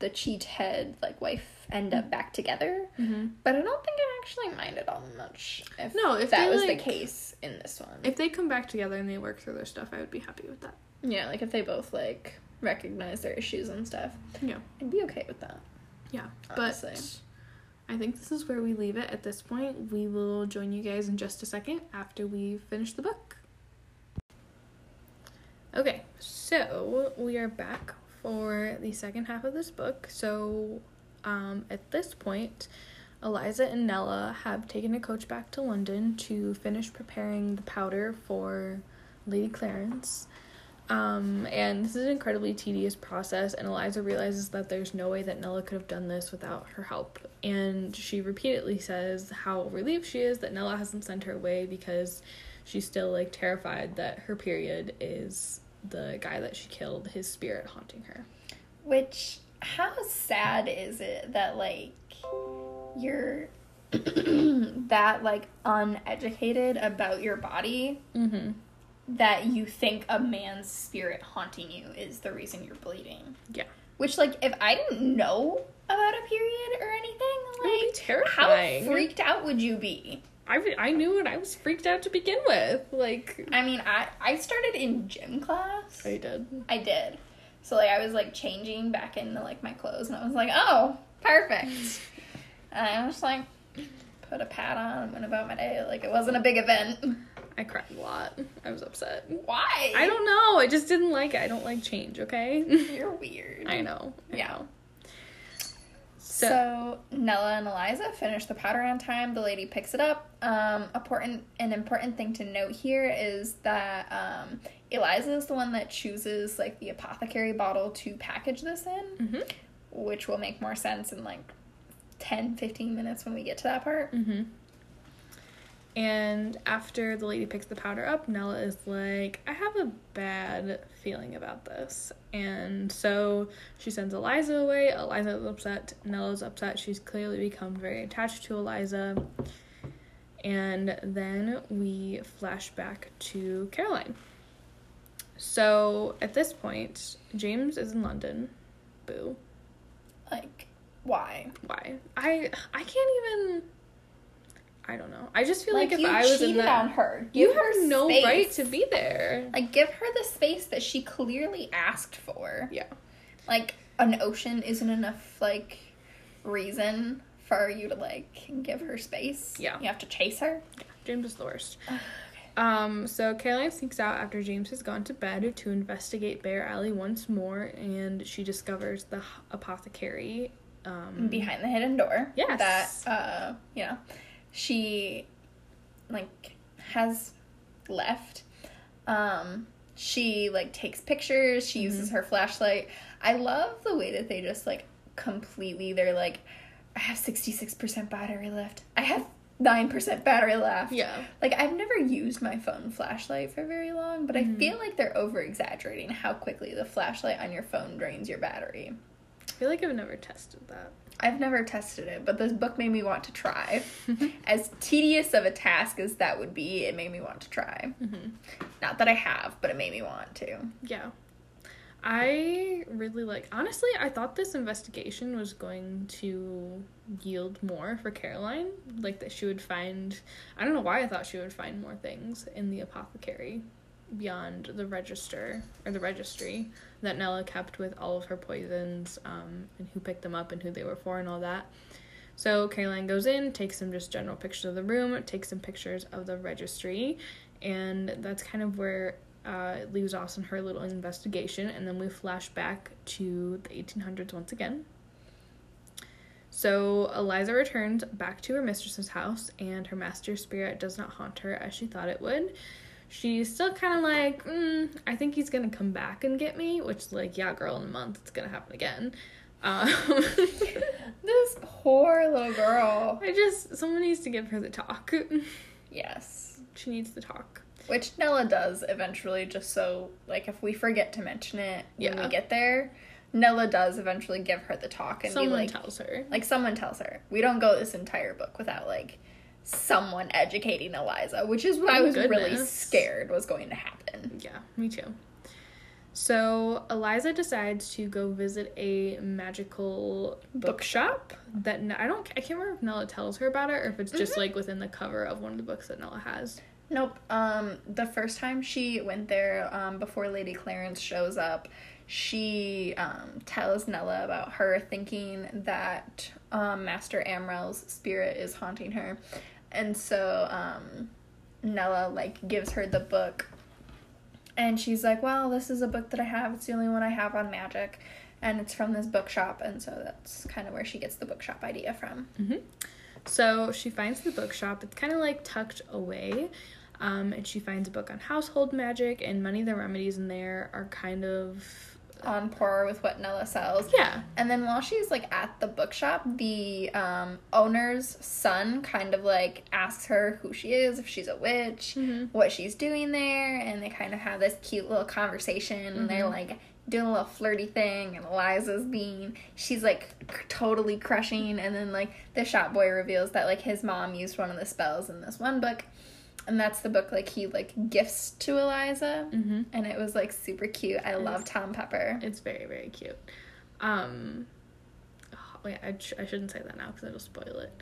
the cheat head like wife end up back together. Mm-hmm. But I don't think I actually minded all much if No, if that they, was like- the case in this one. If they come back together and they work through their stuff, I would be happy with that. Yeah, like if they both like recognize their issues and stuff, Yeah. I'd be okay with that. Yeah, Honestly. but I think this is where we leave it at this point. We will join you guys in just a second after we finish the book. Okay, so we are back for the second half of this book. So, um, at this point, Eliza and Nella have taken a coach back to London to finish preparing the powder for Lady Clarence. Um, and this is an incredibly tedious process, and Eliza realizes that there's no way that Nella could have done this without her help. And she repeatedly says how relieved she is that Nella hasn't sent her away because she's still like terrified that her period is the guy that she killed, his spirit haunting her. Which, how sad is it that like you're *clears throat* that like uneducated about your body Mm-hmm. that you think a man's spirit haunting you is the reason you're bleeding. Yeah. Which like if I didn't know about a period or anything, like how freaked out would you be? I, re- I knew it. I was freaked out to begin with. Like, I mean, I I started in gym class. I did. I did. So like I was like changing back into like my clothes and I was like, "Oh, perfect." *laughs* and I was like put a pad on and went about my day like it wasn't a big event. I cried a lot. I was upset. Why? I don't know. I just didn't like it. I don't like change, okay? You're weird. *laughs* I know. I Yeah. know. So, So, Nella and Eliza finish the powder on time. The lady picks it up. Um, important an important thing to note here is that um, Eliza is the one that chooses like the apothecary bottle to package this in, Mhm. which will make more sense in like 10, 15 minutes when we get to that part. hmm And after the lady picks the powder up, Nella is like, I have a bad feeling about this. And so she sends Eliza away. Eliza's upset. Nella's upset. She's clearly become very attached to Eliza. And then we flash back to Caroline. So at this point, James is in London. Boo. Like, why? Why? I I can't even. I don't know. I just feel like, if I was in that, on her. you have her no space. right to be there. Like, give her the space that she clearly asked for. Yeah. Like, an ocean isn't enough, like, reason for you to, like, give her space. Yeah. You have to chase her. James is the worst. Um, so Caroline sneaks out after James has gone to bed to investigate Bear Alley once more, and she discovers the h- apothecary. Um, Behind the hidden door. Yes. That, uh, you know, she, like, has left. Um, she, like, takes pictures. She uses her flashlight. I love the way that they just, like, completely, they're like, I have 66% battery left. I have 9% battery left. yeah. Like I've never used my phone flashlight for very long, but Mm-hmm. I feel like they're over exaggerating how quickly the flashlight on your phone drains your battery. I feel like I've never tested that. I've never tested it, but this book made me want to try. *laughs* as tedious of a task as that would be, it made me want to try. Mhm. Not that I have, but it made me want to. Yeah. I really like honestly, I thought this investigation was going to yield more for Caroline. Like that she would find I don't know why I thought she would find more things in the apothecary beyond the register or the registry that Nella kept with all of her poisons, um, and who picked them up and who they were for and all that. So Caroline goes in, takes some just general pictures of the room, takes some pictures of the registry, and that's kind of where uh, it leaves us in her little investigation, and then we flash back to the 1800s once again. So Eliza returns back to her mistress's house, and her master spirit does not haunt her as she thought it would. She's still kind of like, mm, I think he's gonna come back and get me, which, like, yeah, girl, in a month it's gonna happen again. Um, *laughs* This poor little girl. I just, someone needs to give her the talk. *laughs* Yes. she needs the talk. Which Nella does eventually, just so, like, if we forget to mention it when Yeah. we get there, Nella does eventually give her the talk and Someone be like, tells her. Like someone tells her. We don't go this entire book without like someone educating Eliza, which is what I Oh, was really scared was going to happen. Yeah, me too. So Eliza decides to go visit a magical bookshop that N- I don't I can't remember if Nella tells her about it or if it's just like within the cover of one of the books that Nella has. Nope. Um the first time she went there um before Lady Clarence shows up, she um, tells Nella about her thinking that um, Master Amwell's spirit is haunting her. And so um, Nella like gives her the book and she's like, Well, this is a book that I have. It's the only one I have on magic. And it's from this bookshop. And so that's kind of where she gets the bookshop idea from. Mm-hmm. So she finds the bookshop. It's kind of like tucked away. Um, and she finds a book on household magic, and many of the remedies in there are kind of on par with what Nella sells. Yeah. And then while she's like at the bookshop, the um, owner's son kind of like asks her who she is, if she's a witch, Mhm. what she's doing there, and they kind of have this cute little conversation. And they're Mhm. like doing a little flirty thing, and Eliza's being she's like c- totally crushing, and then like the shop boy reveals that like his mom used one of the spells in this one book. And that's the book like he like gifts to Eliza Mm-hmm. and it was like super cute. I love Tom Pepper. It's very very cute. Um, oh, wait, I, sh- I shouldn't say that now because it'll spoil it.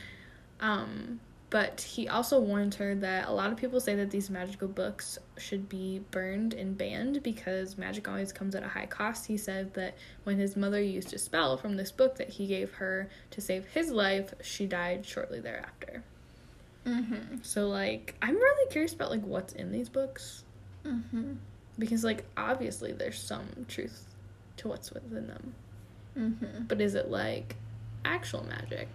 Um, but he also warned her that a lot of people say that these magical books should be burned and banned because magic always comes at a high cost. He said that when his mother used a spell from this book that he gave her to save his life, she died shortly thereafter. Mm-hmm. So like, I'm really curious about like what's in these books Mm-hmm. because like obviously there's some truth to what's within them. Mm-hmm. But is it like actual magic?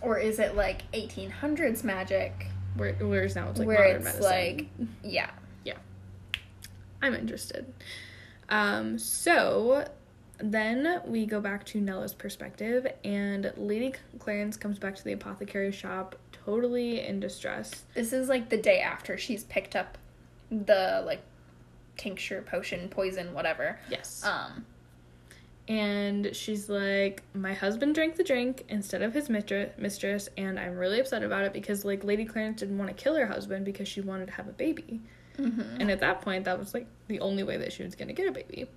Or is it like 1800s magic? Where whereas now it's like Where modern it's medicine. like- yeah Yeah. I'm interested. Um, so then we go back to Nella's perspective, and Lady Clarence comes back to the apothecary shop totally in distress. This is like the day after she's picked up the like tincture, potion, poison, whatever. Yes. Um, and she's like, My husband drank the drink instead of his mistress, mistress, and I'm really upset about it because, like, Lady Clarence didn't want to kill her husband because she wanted to have a baby. mhm. And at that point, that was like the only way that she was going to get a baby.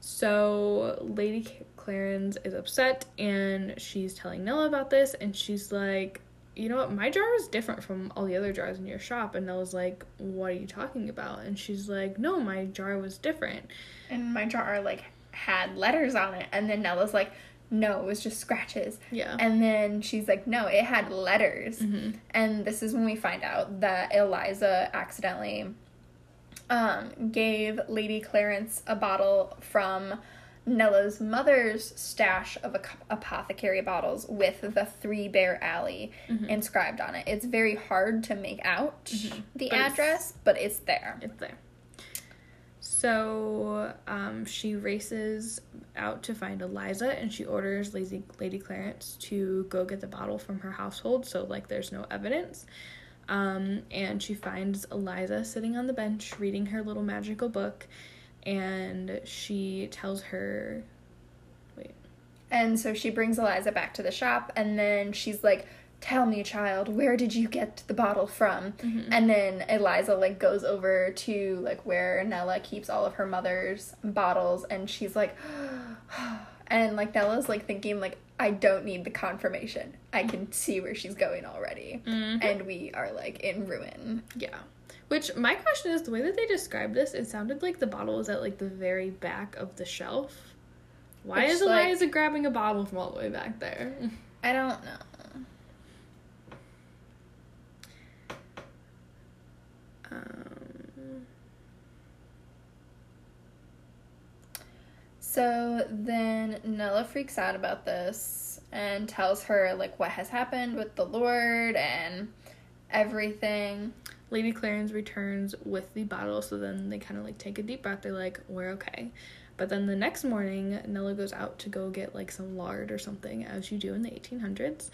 So Lady Clarence is upset and she's telling Nella about this. And she's like, You know what? My jar is different from all the other jars in your shop. And Nella's like, What are you talking about? And she's like, No, my jar was different. and my jar like had letters on it, and then Nella's like, "No, it was just scratches." Yeah. And then she's like, "No, it had letters." hmm And this is when we find out that Eliza accidentally um, gave Lady Clarence a bottle from Nella's mother's stash of apothecary bottles with the Three Bear Alley Mhm. inscribed on it. It's very hard to make out the Mm-hmm. But it's- address, but it's there. It's there. So um, she races out to find Eliza and she orders Lazy Lady Clarence to go get the bottle from her household so, like, there's no evidence. Um, and she finds Eliza sitting on the bench reading her little magical book and she tells her. Wait. And so she brings Eliza back to the shop, and then she's like, "Tell me, child, where did you get the bottle from?" And then Eliza like goes over to like where Nella keeps all of her mother's bottles, and she's like, *gasps* and like Nella's like thinking like, "I don't need the confirmation. I can see where she's going already." Mhm. And we are like in ruin. Yeah. Which my question is the way that they described this, it sounded like the bottle was at like the very back of the shelf. Why Which, is like- Eliza grabbing a bottle from all the way back there? *laughs* I don't know. Um, So then Nella freaks out about this and tells her like what has happened with the Lord and everything. Lady Clarence returns with the bottle, so then they kind of like take a deep breath. They're like, "We're okay." But then the next morning, Nella goes out to go get like some lard or something, as you do in the 1800s.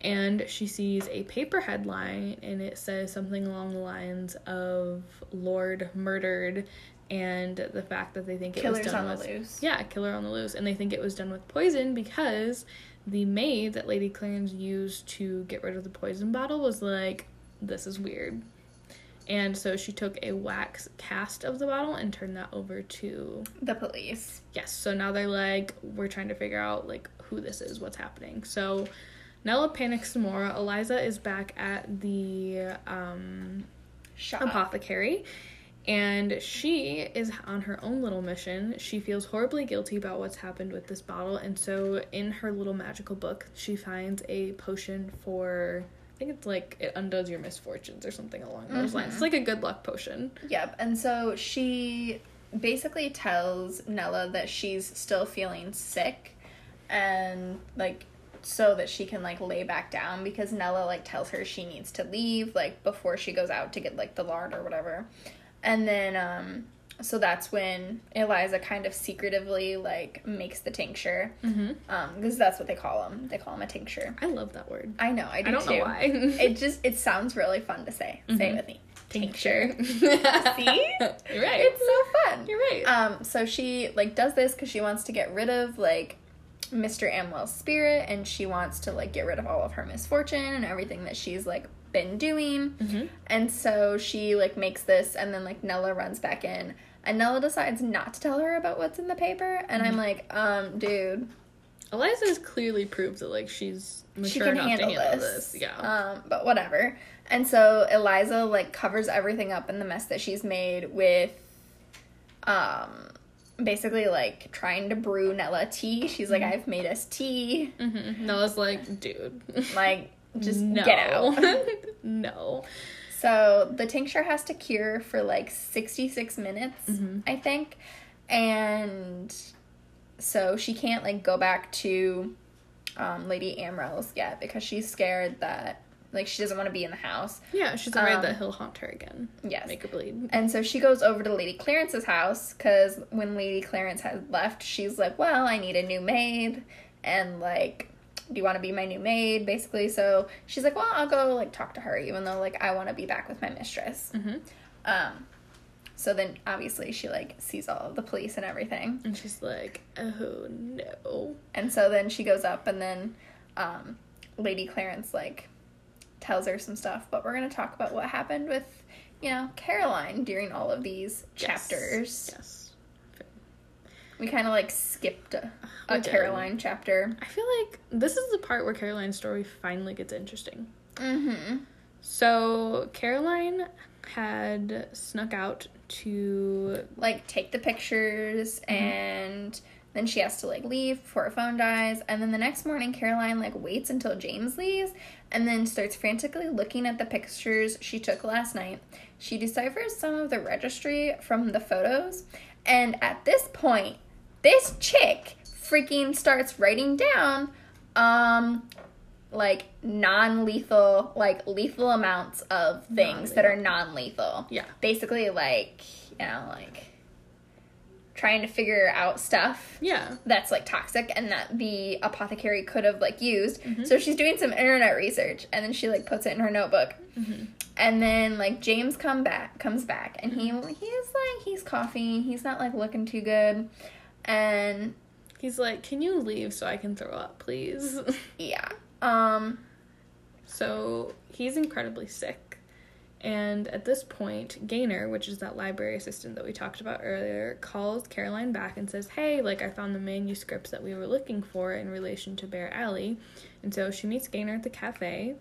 And she sees a paper headline, and it says something along the lines of "Lord murdered," and the fact that they think it was Killers done on the with loose. yeah, killer on the loose, and they think it was done with poison because the maid that Lady Clarence used to get rid of the poison bottle was like, "This is weird," and so she took a wax cast of the bottle and turned that over to The police. yes. So now they're like, we're trying to figure out like who this is, what's happening. So Nella panics some more. Eliza is back at the um, Shop. apothecary And she is on her own little mission. She feels horribly guilty about what's happened with this bottle. And so, in her little magical book, she finds a potion for, I think it's like it undoes your misfortunes or something along those lines. It's like a good luck potion. Yep. And so she basically tells Nella that she's still feeling sick and like so that she can like lay back down because Nella like tells her she needs to leave like before she goes out to get like the lard or whatever. And then um so that's when Eliza kind of secretively like makes the tincture. Mm-hmm. Um because that's what they call them. They call them a tincture. I love that word. I know, I do I don't too. know why. *laughs* it just it sounds really fun to say. Say it Mhm. with me. Tincture. *laughs* See? You're right. It's so fun. You're right. Um, so she like does this because she wants to get rid of like Mr. Amwell's spirit, and she wants to like get rid of all of her misfortune and everything that she's like been doing. Mhm. And so she like makes this, and then like Nella runs back in, and Nella decides not to tell her about what's in the paper, and Mm-hmm. I'm like, um, dude, Eliza has clearly proved that like she's mature she can enough handle, to handle this. this. Yeah. Um, but whatever. And so Eliza like covers everything up in the mess that she's made with um basically like trying to brew Nella tea. She's like, I've made us tea. mm-hmm. Noah's like, dude, Like, just no. get out. *laughs* no. so the tincture has to cure for like 66 minutes, Mhm. I think. And so she can't like go back to um, Lady Amwell yet because she's scared that like she doesn't want to be in the house. Yeah, she's afraid Um, that he'll haunt her again. Yes. Make her bleed. And so she goes over to Lady Clarence's house because when Lady Clarence had left, she's like, Well, I need a new maid. And like, do you want to be my new maid? Basically. So she's like, Well, I'll go like talk to her, even though like I want to be back with my mistress. Mm-hmm. Um, so then obviously she like sees all the police and everything. And she's like, oh no. And so then she goes up and then um, Lady Clarence like tells her some stuff, but we're going to talk about what happened with, you know, Caroline during all of these Yes. chapters. Yes. We kind of like skipped a, a. Caroline chapter. I feel like this is the part where Caroline's story finally gets interesting. Mm-hmm. So Caroline had snuck out to Like take the pictures Mm-hmm. and then she has to like leave before her phone dies and then the next morning Caroline like waits until James leaves and then starts frantically looking at the pictures she took last night. She deciphers some of the registry from the photos and at this point this chick freaking starts writing down um like non-lethal like lethal amounts of things that are non-lethal yeah. basically like you know like trying to figure out stuff Yeah. that's like toxic and that the apothecary could have like used Mm-hmm. so she's doing some internet research and then she like puts it in her notebook Mm-hmm. and then like james come back comes back and he Mm-hmm. he's like he's coughing he's not like looking too good and He's like, "Can you leave so I can throw up, please?" *laughs* yeah um So he's incredibly sick. And at this point, Gaynor, which is that library assistant that we talked about earlier, calls Caroline back and says, Hey, like I found the manuscripts that we were looking for in relation to Bear Alley. And so she meets Gaynor at the cafe.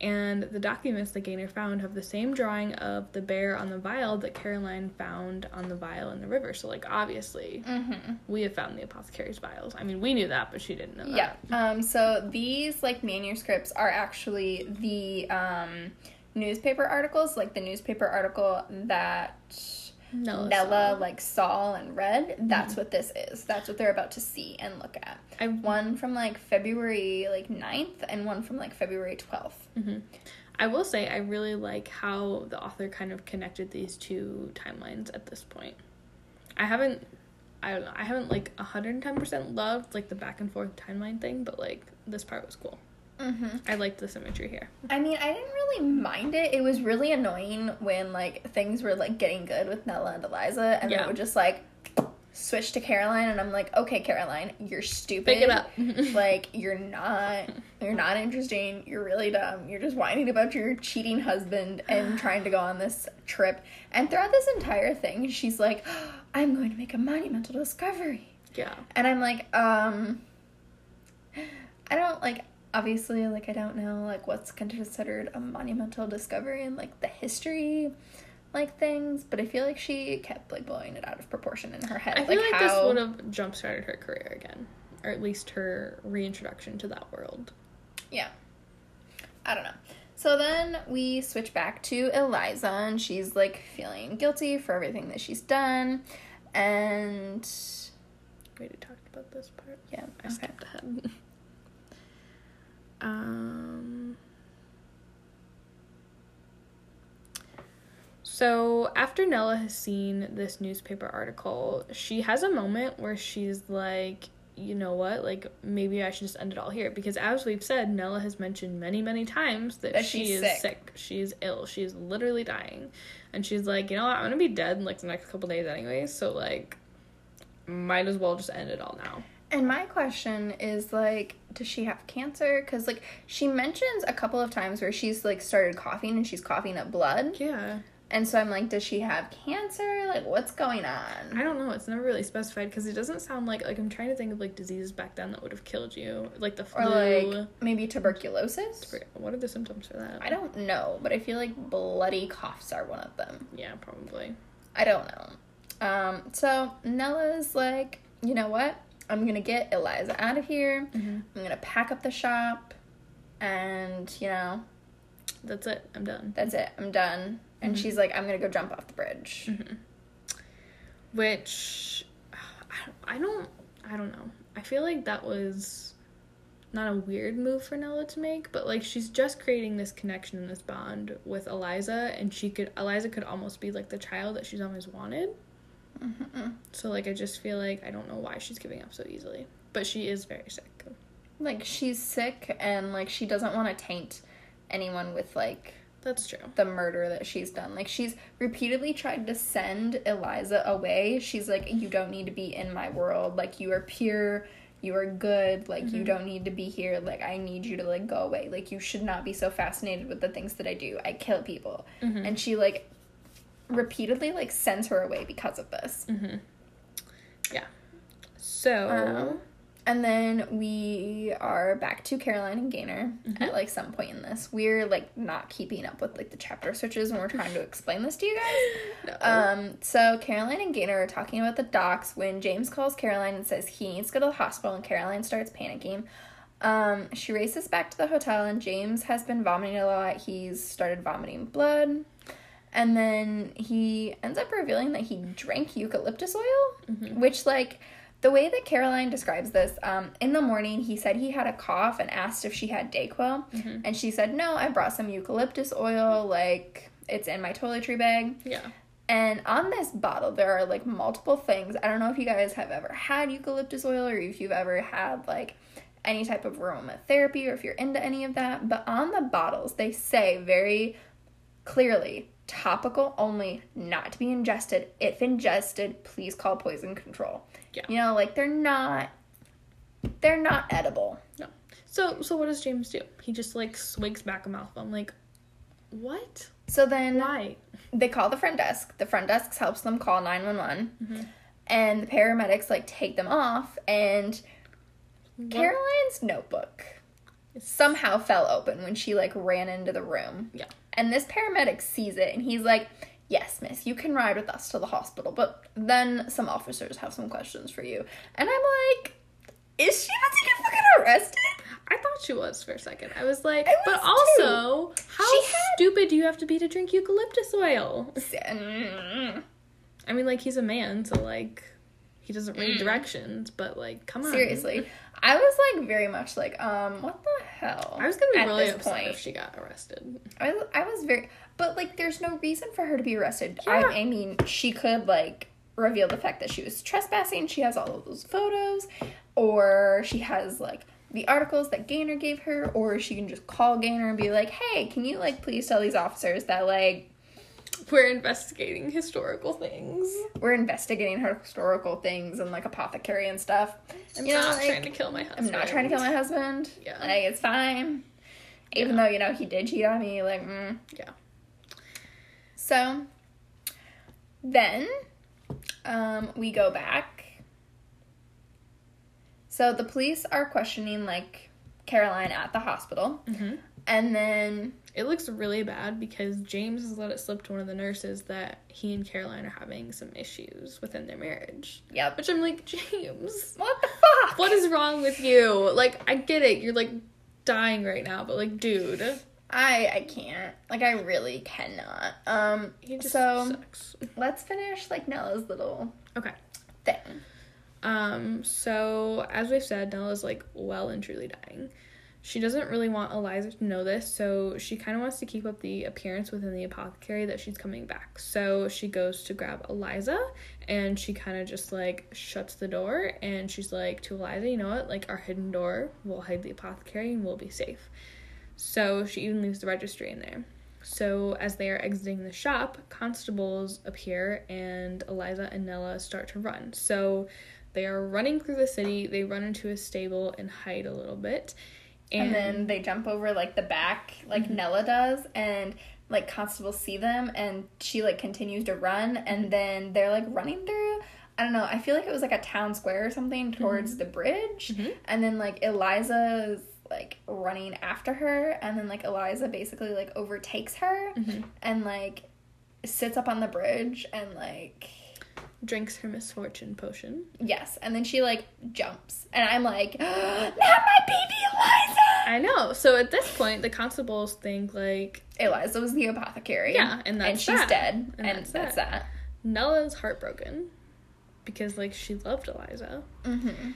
And the documents that Gaynor found have the same drawing of the bear on the vial that Caroline found on the vial in the river. So, like, obviously, mhm. we have found the apothecary's vials. I mean, we knew that, but she didn't know Yeah. that. Um, so these like manuscripts are actually the um, newspaper articles, like the newspaper article that Nella like Saul and Red. That's what this is. That's what they're about to see and look at. I One from like February like 9th and one from like February 12th. hmm I will say I really like how the author kind of connected these two timelines at this point. I haven't I don't know, I haven't like 110% loved like the back and forth timeline thing, but like this part was cool. Mm-hmm. I liked the symmetry here. I mean, I didn't really mind it. It was really annoying when like things were like getting good with Nella and Eliza, and then Yeah. it would just like switch to Caroline, and I'm like, okay, Caroline, you're stupid. Pick it up. *laughs* like you're not you're not interesting you're really dumb you're just whining about your cheating husband and *sighs* trying to go on this trip and throughout this entire thing she's like *gasps* i'm going to make a monumental discovery yeah. and i'm like um i don't like obviously like i don't know like what's considered a monumental discovery in like the history like things, but I feel like she kept like blowing it out of proportion in her head. I feel like, this how- would have jump started her career again, or at least her reintroduction to that world. Yeah. I don't know. So then we switch back to Eliza, and she's like feeling guilty for everything that she's done. And We already talked about this part. yeah, I okay. skipped ahead. *laughs* um. So after Nella has seen this newspaper article, she has a moment where she's like, you know what, like maybe I should just end it all here because as we've said, Nella has mentioned many, many times that, That she is sick. sick. She's ill. She's literally dying. And she's like, you know what, I'm gonna be dead in like the next couple days anyway, so like might as well just end it all now. And my question is like, does she have cancer? Because like she mentions a couple of times where she's like started coughing and she's coughing up blood, Yeah. and so I'm like, does she have cancer? Like, what's going on? I don't know. It's never really specified because it doesn't sound like like I'm trying to think of like diseases back then that would have killed you, like the flu. Or like maybe tuberculosis? what are the symptoms for that? I don't know, but I feel like bloody coughs are one of them. Yeah, probably. I don't know. Um, so Nella's like, you know what? I'm gonna get Eliza out of here. Mhm. I'm gonna pack up the shop, and you know, That's it. I'm done. that's it. I'm done. And Mhm. she's like, I'm gonna go jump off the bridge. Mm-hmm. Which I I don't I don't know. I feel like that was not a weird move for Nella to make, but like she's just creating this connection and this bond with Eliza, and she could Eliza could almost be like the child that she's always wanted. Mhm. So like I just feel like I don't know why she's giving up so easily, but she is very sick. Like she's sick, and like she doesn't want to taint anyone with like That's true. the murder that she's done. Like she's repeatedly tried to send Eliza away. She's like, you don't need to be in my world. Like you are pure. You are good. Like you Mhm. don't need to be here. Like I need you to like go away. Like you should not be so fascinated with the things that I do. I kill people. Mhm. And she like repeatedly like sends her away because of this. Mm-hmm. Yeah. So Um, and then we are back to Caroline and Gaynor Mhm. at like some point in this. We're like not keeping up with like the chapter switches when we're trying to explain this to you guys. *laughs* no. Um, so Caroline and Gaynor are talking about the docs when James calls Caroline and says he needs to go to the hospital and Caroline starts panicking. Um, she races back to the hotel and James has been vomiting a lot. He's started vomiting blood. And then he ends up revealing that he drank eucalyptus oil, Mhm. which like the way that Caroline describes this, um, in the morning he said he had a cough and asked if she had Dayquil, Mhm. and she said no, I brought some eucalyptus oil, like it's in my toiletry bag. yeah. And on this bottle, there are like multiple things. I don't know if you guys have ever had eucalyptus oil or if you've ever had like any type of aromatherapy or if you're into any of that. But on the bottles, they say very clearly topical only, not to be ingested. If ingested, please call poison control. Yeah. You know, like they're not they're not edible. No. So so what does James do? He just like swigs back a mouthful. I'm like, what? So then Why? they call the front desk. The front desk helps them call 911. Mhm. And the paramedics like take them off and What- Caroline's notebook somehow fell open when she like ran into the room. Yeah. And this paramedic sees it and he's like, "Yes, miss, you can ride with us to the hospital, but then some officers have some questions for you." And I'm like, "Is she about to get fucking arrested?" I thought she was for a second. I was like, I but was also, how had- stupid do you have to be to drink eucalyptus oil? Mm, I mean, like he's a man, so like he doesn't read Mm. directions, but like, come on. Seriously. I was like very much like, um, what the hell? I was gonna be at really this upset point. if she got arrested. I, was- I was very but like there's no reason for her to be arrested Yeah. I, I mean she could like reveal the fact that she was trespassing she has all of those photos or she has like the articles that gaynor gave her or she can just call gaynor and be like hey can you like please tell these officers that like We're investigating historical things. we're investigating historical things and like apothecary and stuff I'm You know, not like, trying to kill my i'm husband. not trying to kill my husband Yeah. like it's fine even Yeah. though you know he did cheat on me like mm. Yeah. So then um, we go back. So the police are questioning like Caroline at the hospital, Mm-hmm. And then It looks really bad because James has let it slip to one of the nurses that he and Caroline are having some issues within their marriage. yep. Which I'm like, James, What the fuck? what is wrong with you? Like, I get it, you're like dying right now, but like, dude, I I can't. Like I really cannot. Um he just So- sucks. let's finish like Nella's little Okay. thing. Um, so as we've said, Nella's like well and truly dying. She doesn't really want Eliza to know this, so she kind of wants to keep up the appearance within the apothecary that she's coming back. So she goes to grab Eliza and she kind of just like shuts the door and she's like to Eliza, you know what? Like our hidden door, we'll hide the apothecary and we'll be safe. So she even leaves the registry in there. So as they are exiting the shop, constables appear and Eliza and Nella start to run. So they are running through the city. They run into a stable and hide a little bit. And, then they jump over like the back, like Mm-hmm. Nella does, and like constables see them, and she like continues to run, and then they're like running through. I don't know. I feel like it was like a town square or something towards the bridge, Mhm. and then like Eliza's like running after her, and then like Eliza basically like overtakes her, Mhm. and like sits up on the bridge, and like drinks her misfortune potion. yes, and then she like jumps, and I'm like, *gasps* not my baby Eliza. I know. So at this point, the constables think like Eliza was the apothecary. Yeah, and that's and she's that. dead, And and, that's that's, that. that. Nella's heartbroken because like she loved Eliza. Mm-hmm.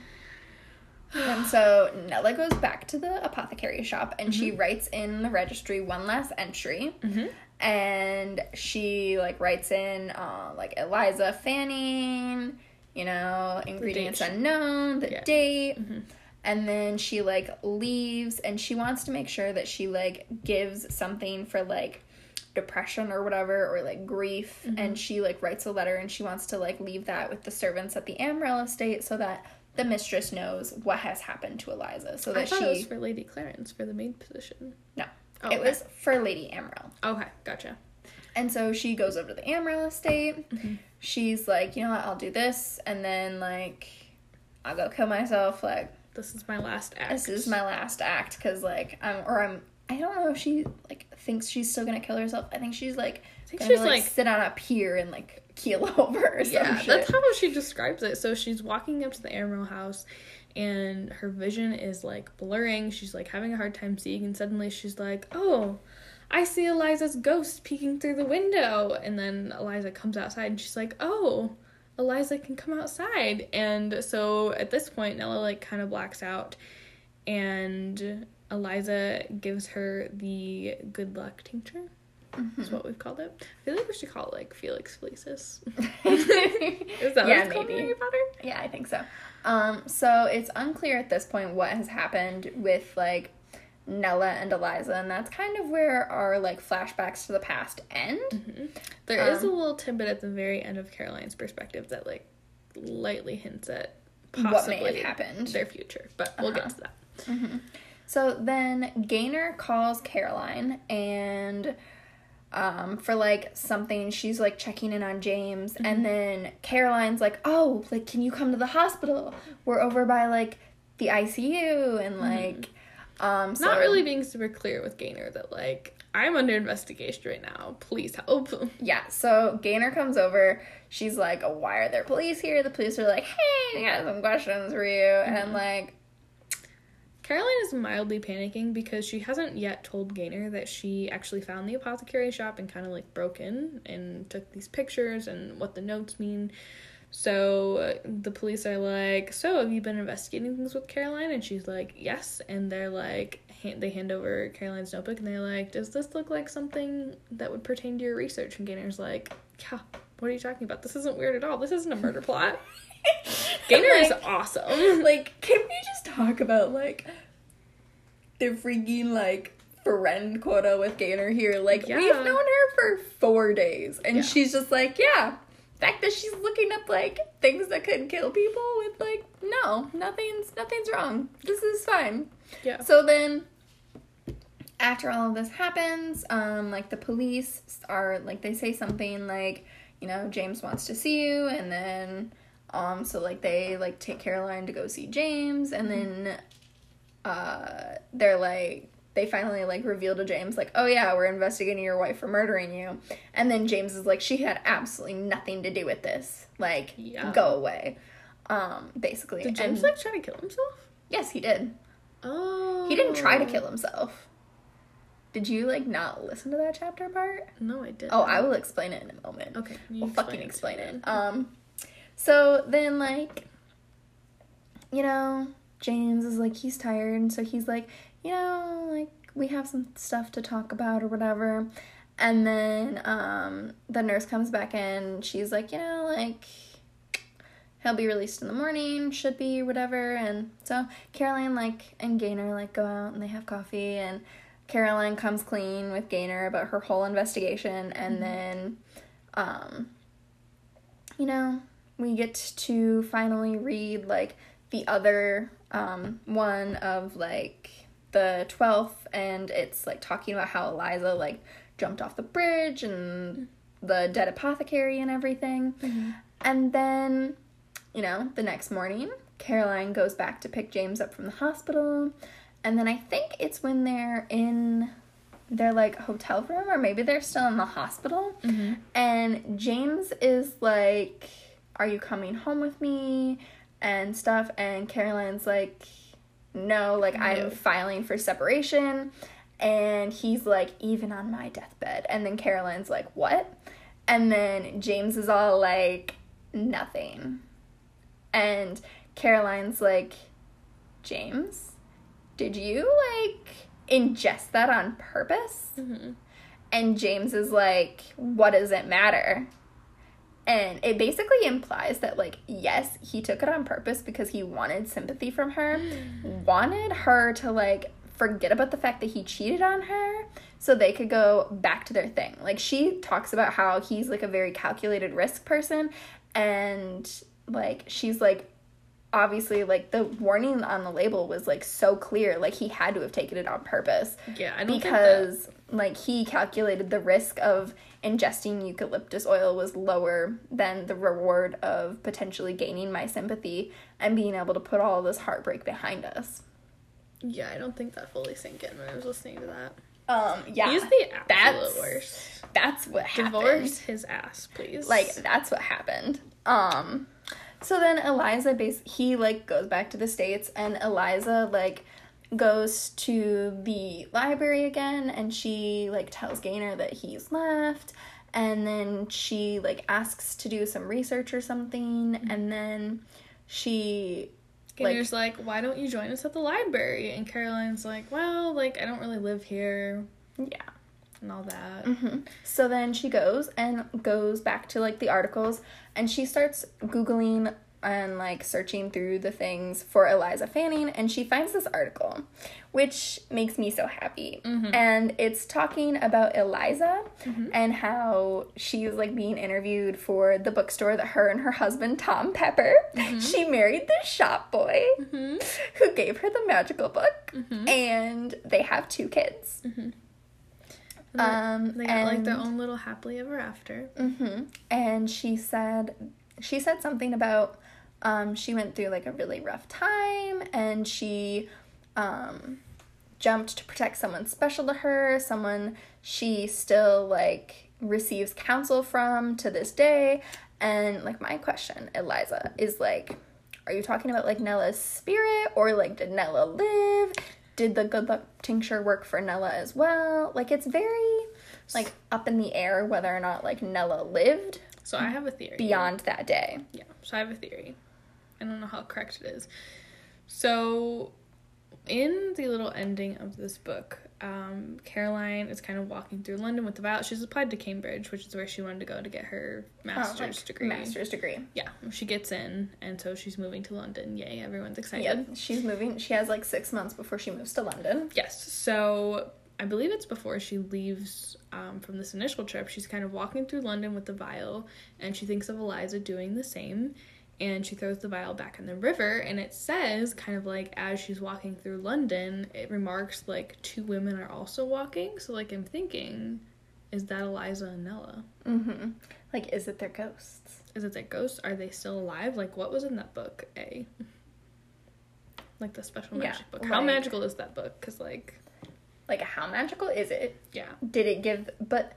and so Nella goes back to the apothecary shop, and she writes in the registry one last entry, Mhm. And she like writes in uh, like Eliza Fanning, you know, ingredients date. unknown, the Yeah. date. Mhm. And then she like leaves and she wants to make sure that she like gives something for like depression or whatever or like grief Mm-hmm. and she like writes a letter and she wants to like leave that with the servants at the Amwell estate so that the mistress knows what has happened to Eliza so I that thought she it was for Lady Clarence for the maid position. no Oh, it was for Lady Amwell Okay, gotcha. and so she goes over to the Amwell estate Mm-hmm. she's like you know what I'll do this and then like I'll go kill myself like This is my last act. this is my last act because like I'm or I'm I don't know if she like thinks she's still gonna kill herself. I think she's like I think gonna she's like, like sit on a pier and like keel *laughs* over yeah, that's how she describes it. So she's walking up to the Amwell house, and her vision is like blurring. She's like having a hard time seeing, and suddenly she's like, "Oh, I see Eliza's ghost peeking through the window." And then Eliza comes outside, and she's like, "Oh." Eliza can come outside. And so at this point, Nella like kind of blacks out and Eliza gives her the good luck tincture. Is mm-hmm. what we've called it. I feel like we should call it like Felix Felicis. *laughs* *laughs* Is that Yeah, what it's called maybe. Harry Potter? yeah, I think so. Um, so it's unclear at this point what has happened with like Nella and Eliza, and that's kind of where our like flashbacks to the past end. There is a Um, little tidbit at the very end of Caroline's perspective that like lightly hints at What possibly may have happened. their future, but we'll get Uh-huh. to that. So then Gaynor calls Caroline and um, for like something she's like checking in on James and then Caroline's like, "Oh, like can you come to the hospital? We're over by like the ICU and like um so Not really being super clear with Gaynor that like I'm under investigation right now. Please help. *laughs* Yeah, so Gaynor comes over. She's like, "Why are there police here?" The police are like, "Hey, we got some questions for you." And like, Caroline is mildly panicking because she hasn't yet told Gaynor that she actually found the apothecary shop and kind of like broke in and took these pictures and what the notes mean. So the police are like, "So have you been investigating things with Caroline?" And she's like, "Yes." And they're like, hand, they hand over Caroline's notebook and they're like, "Does this look like something that would pertain to your research?" And Gaynor's like, "Yeah." What are you talking about? This isn't weird at all. This isn't a murder plot. *laughs* *laughs* Gaynor is awesome. like, can we just talk about like the freaking like friend quota with Gaynor here? Like, Yeah. we've known her for four days, and Yeah. she's just like, yeah. Fact that she's looking up like things that could kill people with like, no, nothing's nothing's wrong. This is fine. Yeah. So then after all of this happens, um, like the police are like they say something like, you know, James wants to see you and then um so like they like take Caroline to go see James and then uh they're like they finally like reveal to James like, "Oh yeah, we're investigating your wife for murdering you." And then James is like, "She had absolutely nothing to do with this. Like, Yeah. go away." Um basically. Did James And- like try to kill himself? Yes, he did. Oh. He didn't try to kill himself. Did you like not listen to that chapter part? No, I didn't. Oh, I will explain it in a moment. Okay. We'll fucking explain me it. Um, so then like, you know, James is like he's tired, and so he's like, you know, like we have some stuff to talk about or whatever. And then um, the nurse comes back in. She's like, you know, like he'll be released in the morning, should be whatever. And so Caroline like and Gaynor like go out and they have coffee and. Caroline comes clean with Gaynor about her whole investigation, and then um, you know, we get to finally read like the other um, one of like the 12th, and it's like talking about how Eliza like jumped off the bridge and the dead apothecary and everything. And then, you know, the next morning, Caroline goes back to pick James up from the hospital. And then I think it's when they're in their like hotel room or maybe they're still in the hospital Mhm. and James is like, Are you coming home with me? and stuff. And Caroline's like, No, like, No. I'm filing for separation. And he's like, Even on my deathbed. And then Caroline's like, What? And then James is all like, Nothing. And Caroline's like, James, did you like ingest that on purpose? Mhm. And James is like, what does it matter? And it basically implies that, like, yes, he took it on purpose because he wanted sympathy from her, *gasps* wanted her to, like, forget about the fact that he cheated on her so they could go back to their thing. Like, she talks about how he's, like, a very calculated risk person, and, like, she's like, obviously, like, the warning on the label was, like, so clear. Like, he had to have taken it on purpose Yeah, I don't think that- because like he calculated the risk of ingesting eucalyptus oil was lower than the reward of potentially gaining my sympathy and being able to put all this heartbreak behind us. Yeah, I don't think that fully sank in when I was listening to that. Um yeah. He's the absolute that's- worst. that's what happened. Divorce his ass, please. Like that's what happened. Um so then Eliza base he like goes back to the states and Eliza like goes to the library again and she like tells Gaynor that he's left and then she like asks to do some research or something and then she Gaynor's like, why don't you join us at the library? And Caroline's like, well, like I don't really live here yeah and all that. hmm So then she goes and goes back to like the articles and she starts Googling and like searching through the things for Eliza Fanning and she finds this article which makes me so happy. And it's talking about Eliza and how she's like being interviewed for the bookstore that her and her husband Tom Pepper she married the shop boy Mhm. who gave her the magical book and they have two kids. Um, They got like their own little happily ever after. hmm And she said, she said something about, um, she went through like a really rough time, and she, um, jumped to protect someone special to her, someone she still like receives counsel from to this day. And like my question, Eliza, is like, are you talking about like Nella's spirit, or like did Nella live? Did the good luck tincture work for Nella as well? Like it's very like up in the air whether or not like Nella lived So I have a theory. beyond that day. Yeah, so I have a theory. I don't know how correct it is. So, in the little ending of this book, um, Caroline is kind of walking through London with the Violet. She's applied to Cambridge, which is where she wanted to go to get her master's Oh, like, degree. Master's degree. Yeah, she gets in, and so she's moving to London. Yay, everyone's excited. Yep. She's moving. She has like six months before she moves to London. Yes. So I believe it's before she leaves um, from this initial trip. She's kind of walking through London with the vial, and she thinks of Eliza doing the same. And she throws the vial back in the river, and it says, kind of like as she's walking through London, it remarks like two women are also walking. So, like, I'm thinking, is that Eliza and Nella? Mm-hmm. Like, is it their ghosts? Is it their ghosts? Are they still alive? Like, what was in that book? A. Like the special Yeah, magic book. How like- magical is that book? Because, like, like how magical is it? Yeah. Did it give but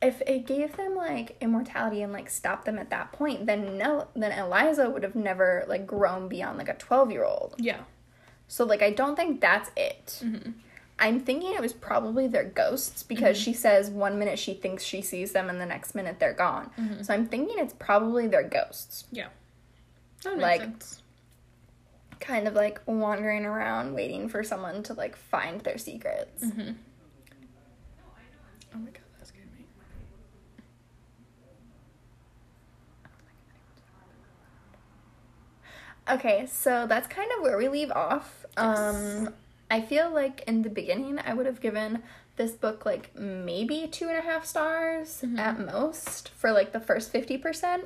if it gave them like immortality and like stopped them at that point, then no then Eliza would have never like grown beyond like a 12-year-old. Yeah. So like I don't think that's it. Mm-hmm. I'm thinking it was probably their ghosts because Mm-hmm. she says one minute she thinks she sees them and the next minute they're gone. Mm-hmm. So I'm thinking it's probably their ghosts. Yeah. That Like- sense. Kind of like wandering around waiting for someone to like find their secrets. Mm-hmm. Oh my god, that scared me. Okay, so that's kind of where we leave off. Yes. Um I feel like in the beginning I would have given this book like maybe two and a half stars Mhm. at most for like the first 50%.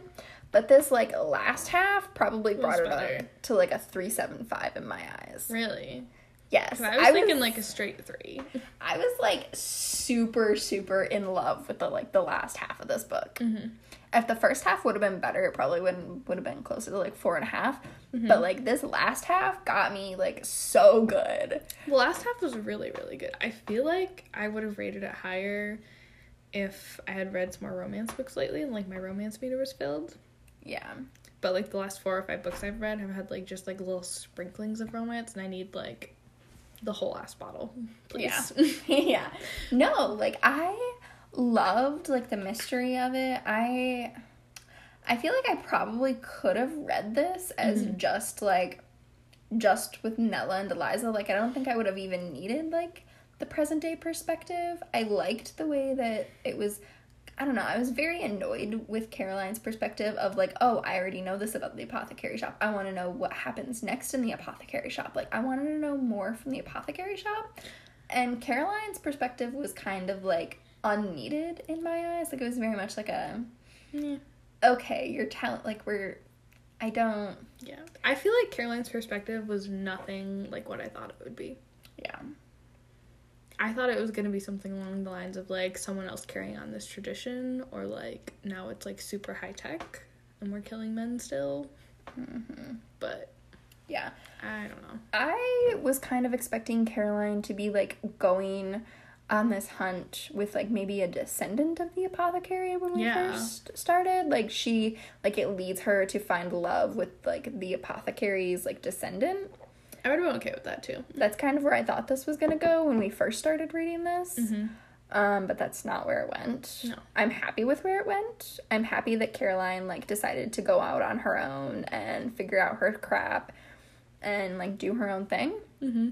But this like last half probably brought it up to like a 375 in my eyes. Really? Yes. I was thinking like a straight three. I was like super super in love with the like the last half of this book. Mm-hmm. If the first half would have been better, it probably wouldn't would have been closer to like four and a half. Mm-hmm. But like this last half got me like so good. The last half was really, really good. I feel like I would have rated it higher if I had read some more romance books lately and like my romance meter was filled. Yeah. But like the last four or five books I've read have had like just like little sprinklings of romance, and I need like the whole ass bottle, *laughs* please. *laughs* yeah. No, like I loved like the mystery of it. I I feel like I probably could have read this as Mhm. just like just with Nella and Eliza. Like I don't think I would have even needed like the present day perspective. I liked the way that it was I don't know, I was very annoyed with Caroline's perspective of like, oh, I already know this about the apothecary shop. I want to know what happens next in the apothecary shop. Like I wanted to know more from the apothecary shop. And Caroline's perspective was kind of like unneeded in my eyes. Like it was very much like a yeah. okay, you're talent like we're I don't Yeah. I feel like Caroline's perspective was nothing like what I thought it would be. yeah. I thought it was gonna be something along the lines of like someone else carrying on this tradition, or like now it's like super high tech and we're killing men still. hmm But Yeah. I don't know. I was kind of expecting Caroline to be like going on this hunt with like maybe a descendant of the apothecary when we Yeah. first started. Like she like it leads her to find love with like the apothecary's like descendant. I would have been okay with that too. That's kind of where I thought this was gonna go when we first started reading this. Mm-hmm. Um, but that's not where it went. No. I'm happy with where it went. I'm happy that Caroline like decided to go out on her own and figure out her crap and like do her own thing. Mm-hmm.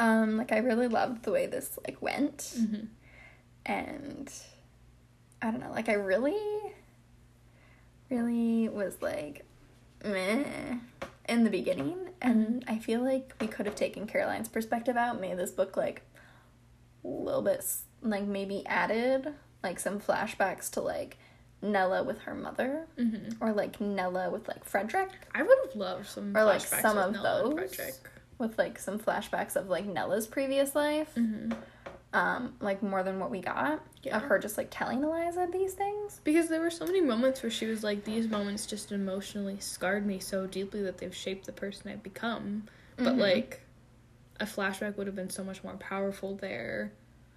Um, like I really loved the way this like went. Mm-hmm. And I don't know, like I really really was like meh in the beginning and I feel like we could have taken Caroline's perspective out, made this book like a little bit like maybe added like some flashbacks to like Nella with her mother Mm-hmm. or like Nella with like Frederick I would have loved some Or, like, some of Nella those. With like some flashbacks of like Nella's previous life. Mm-hmm. Um like more than what we got Yeah. of her just like telling Eliza these things. Because there were so many moments where she was like, "These moments just emotionally scarred me so deeply that they've shaped the person I've become." But Mhm. like, a flashback would have been so much more powerful there.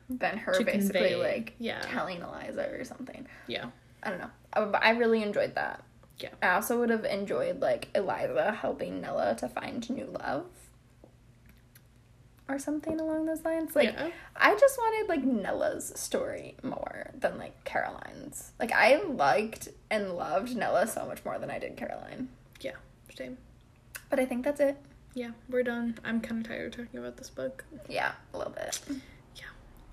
Than her basically convey, like yeah. telling Eliza or something. Yeah. I don't know. I, I really enjoyed that. Yeah. I also would have enjoyed like Eliza helping Nella to find new love. Or something along those lines. Like yeah. I just wanted like Nella's story more than like Caroline's. Like I liked and loved Nella so much more than I did Caroline. Yeah, same. But I think that's it. Yeah, we're done. I'm kind of tired of talking about this book. Yeah, a little bit. Yeah.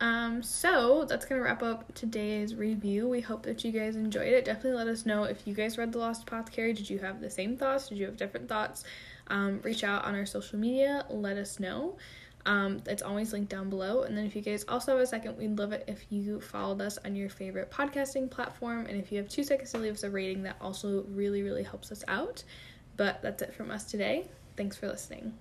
Um, so that's gonna wrap up today's review. We hope that you guys enjoyed it. Definitely let us know if you guys read The Lost Apothecary. Did you have the same thoughts? Did you have different thoughts? Um, reach out on our social media. Let us know. Um, it's always linked down below. And then if you guys also have a second, we'd love it if you followed us on your favorite podcasting platform. And if you have two seconds to leave us a rating, that also really, really helps us out. But that's it from us today. Thanks for listening.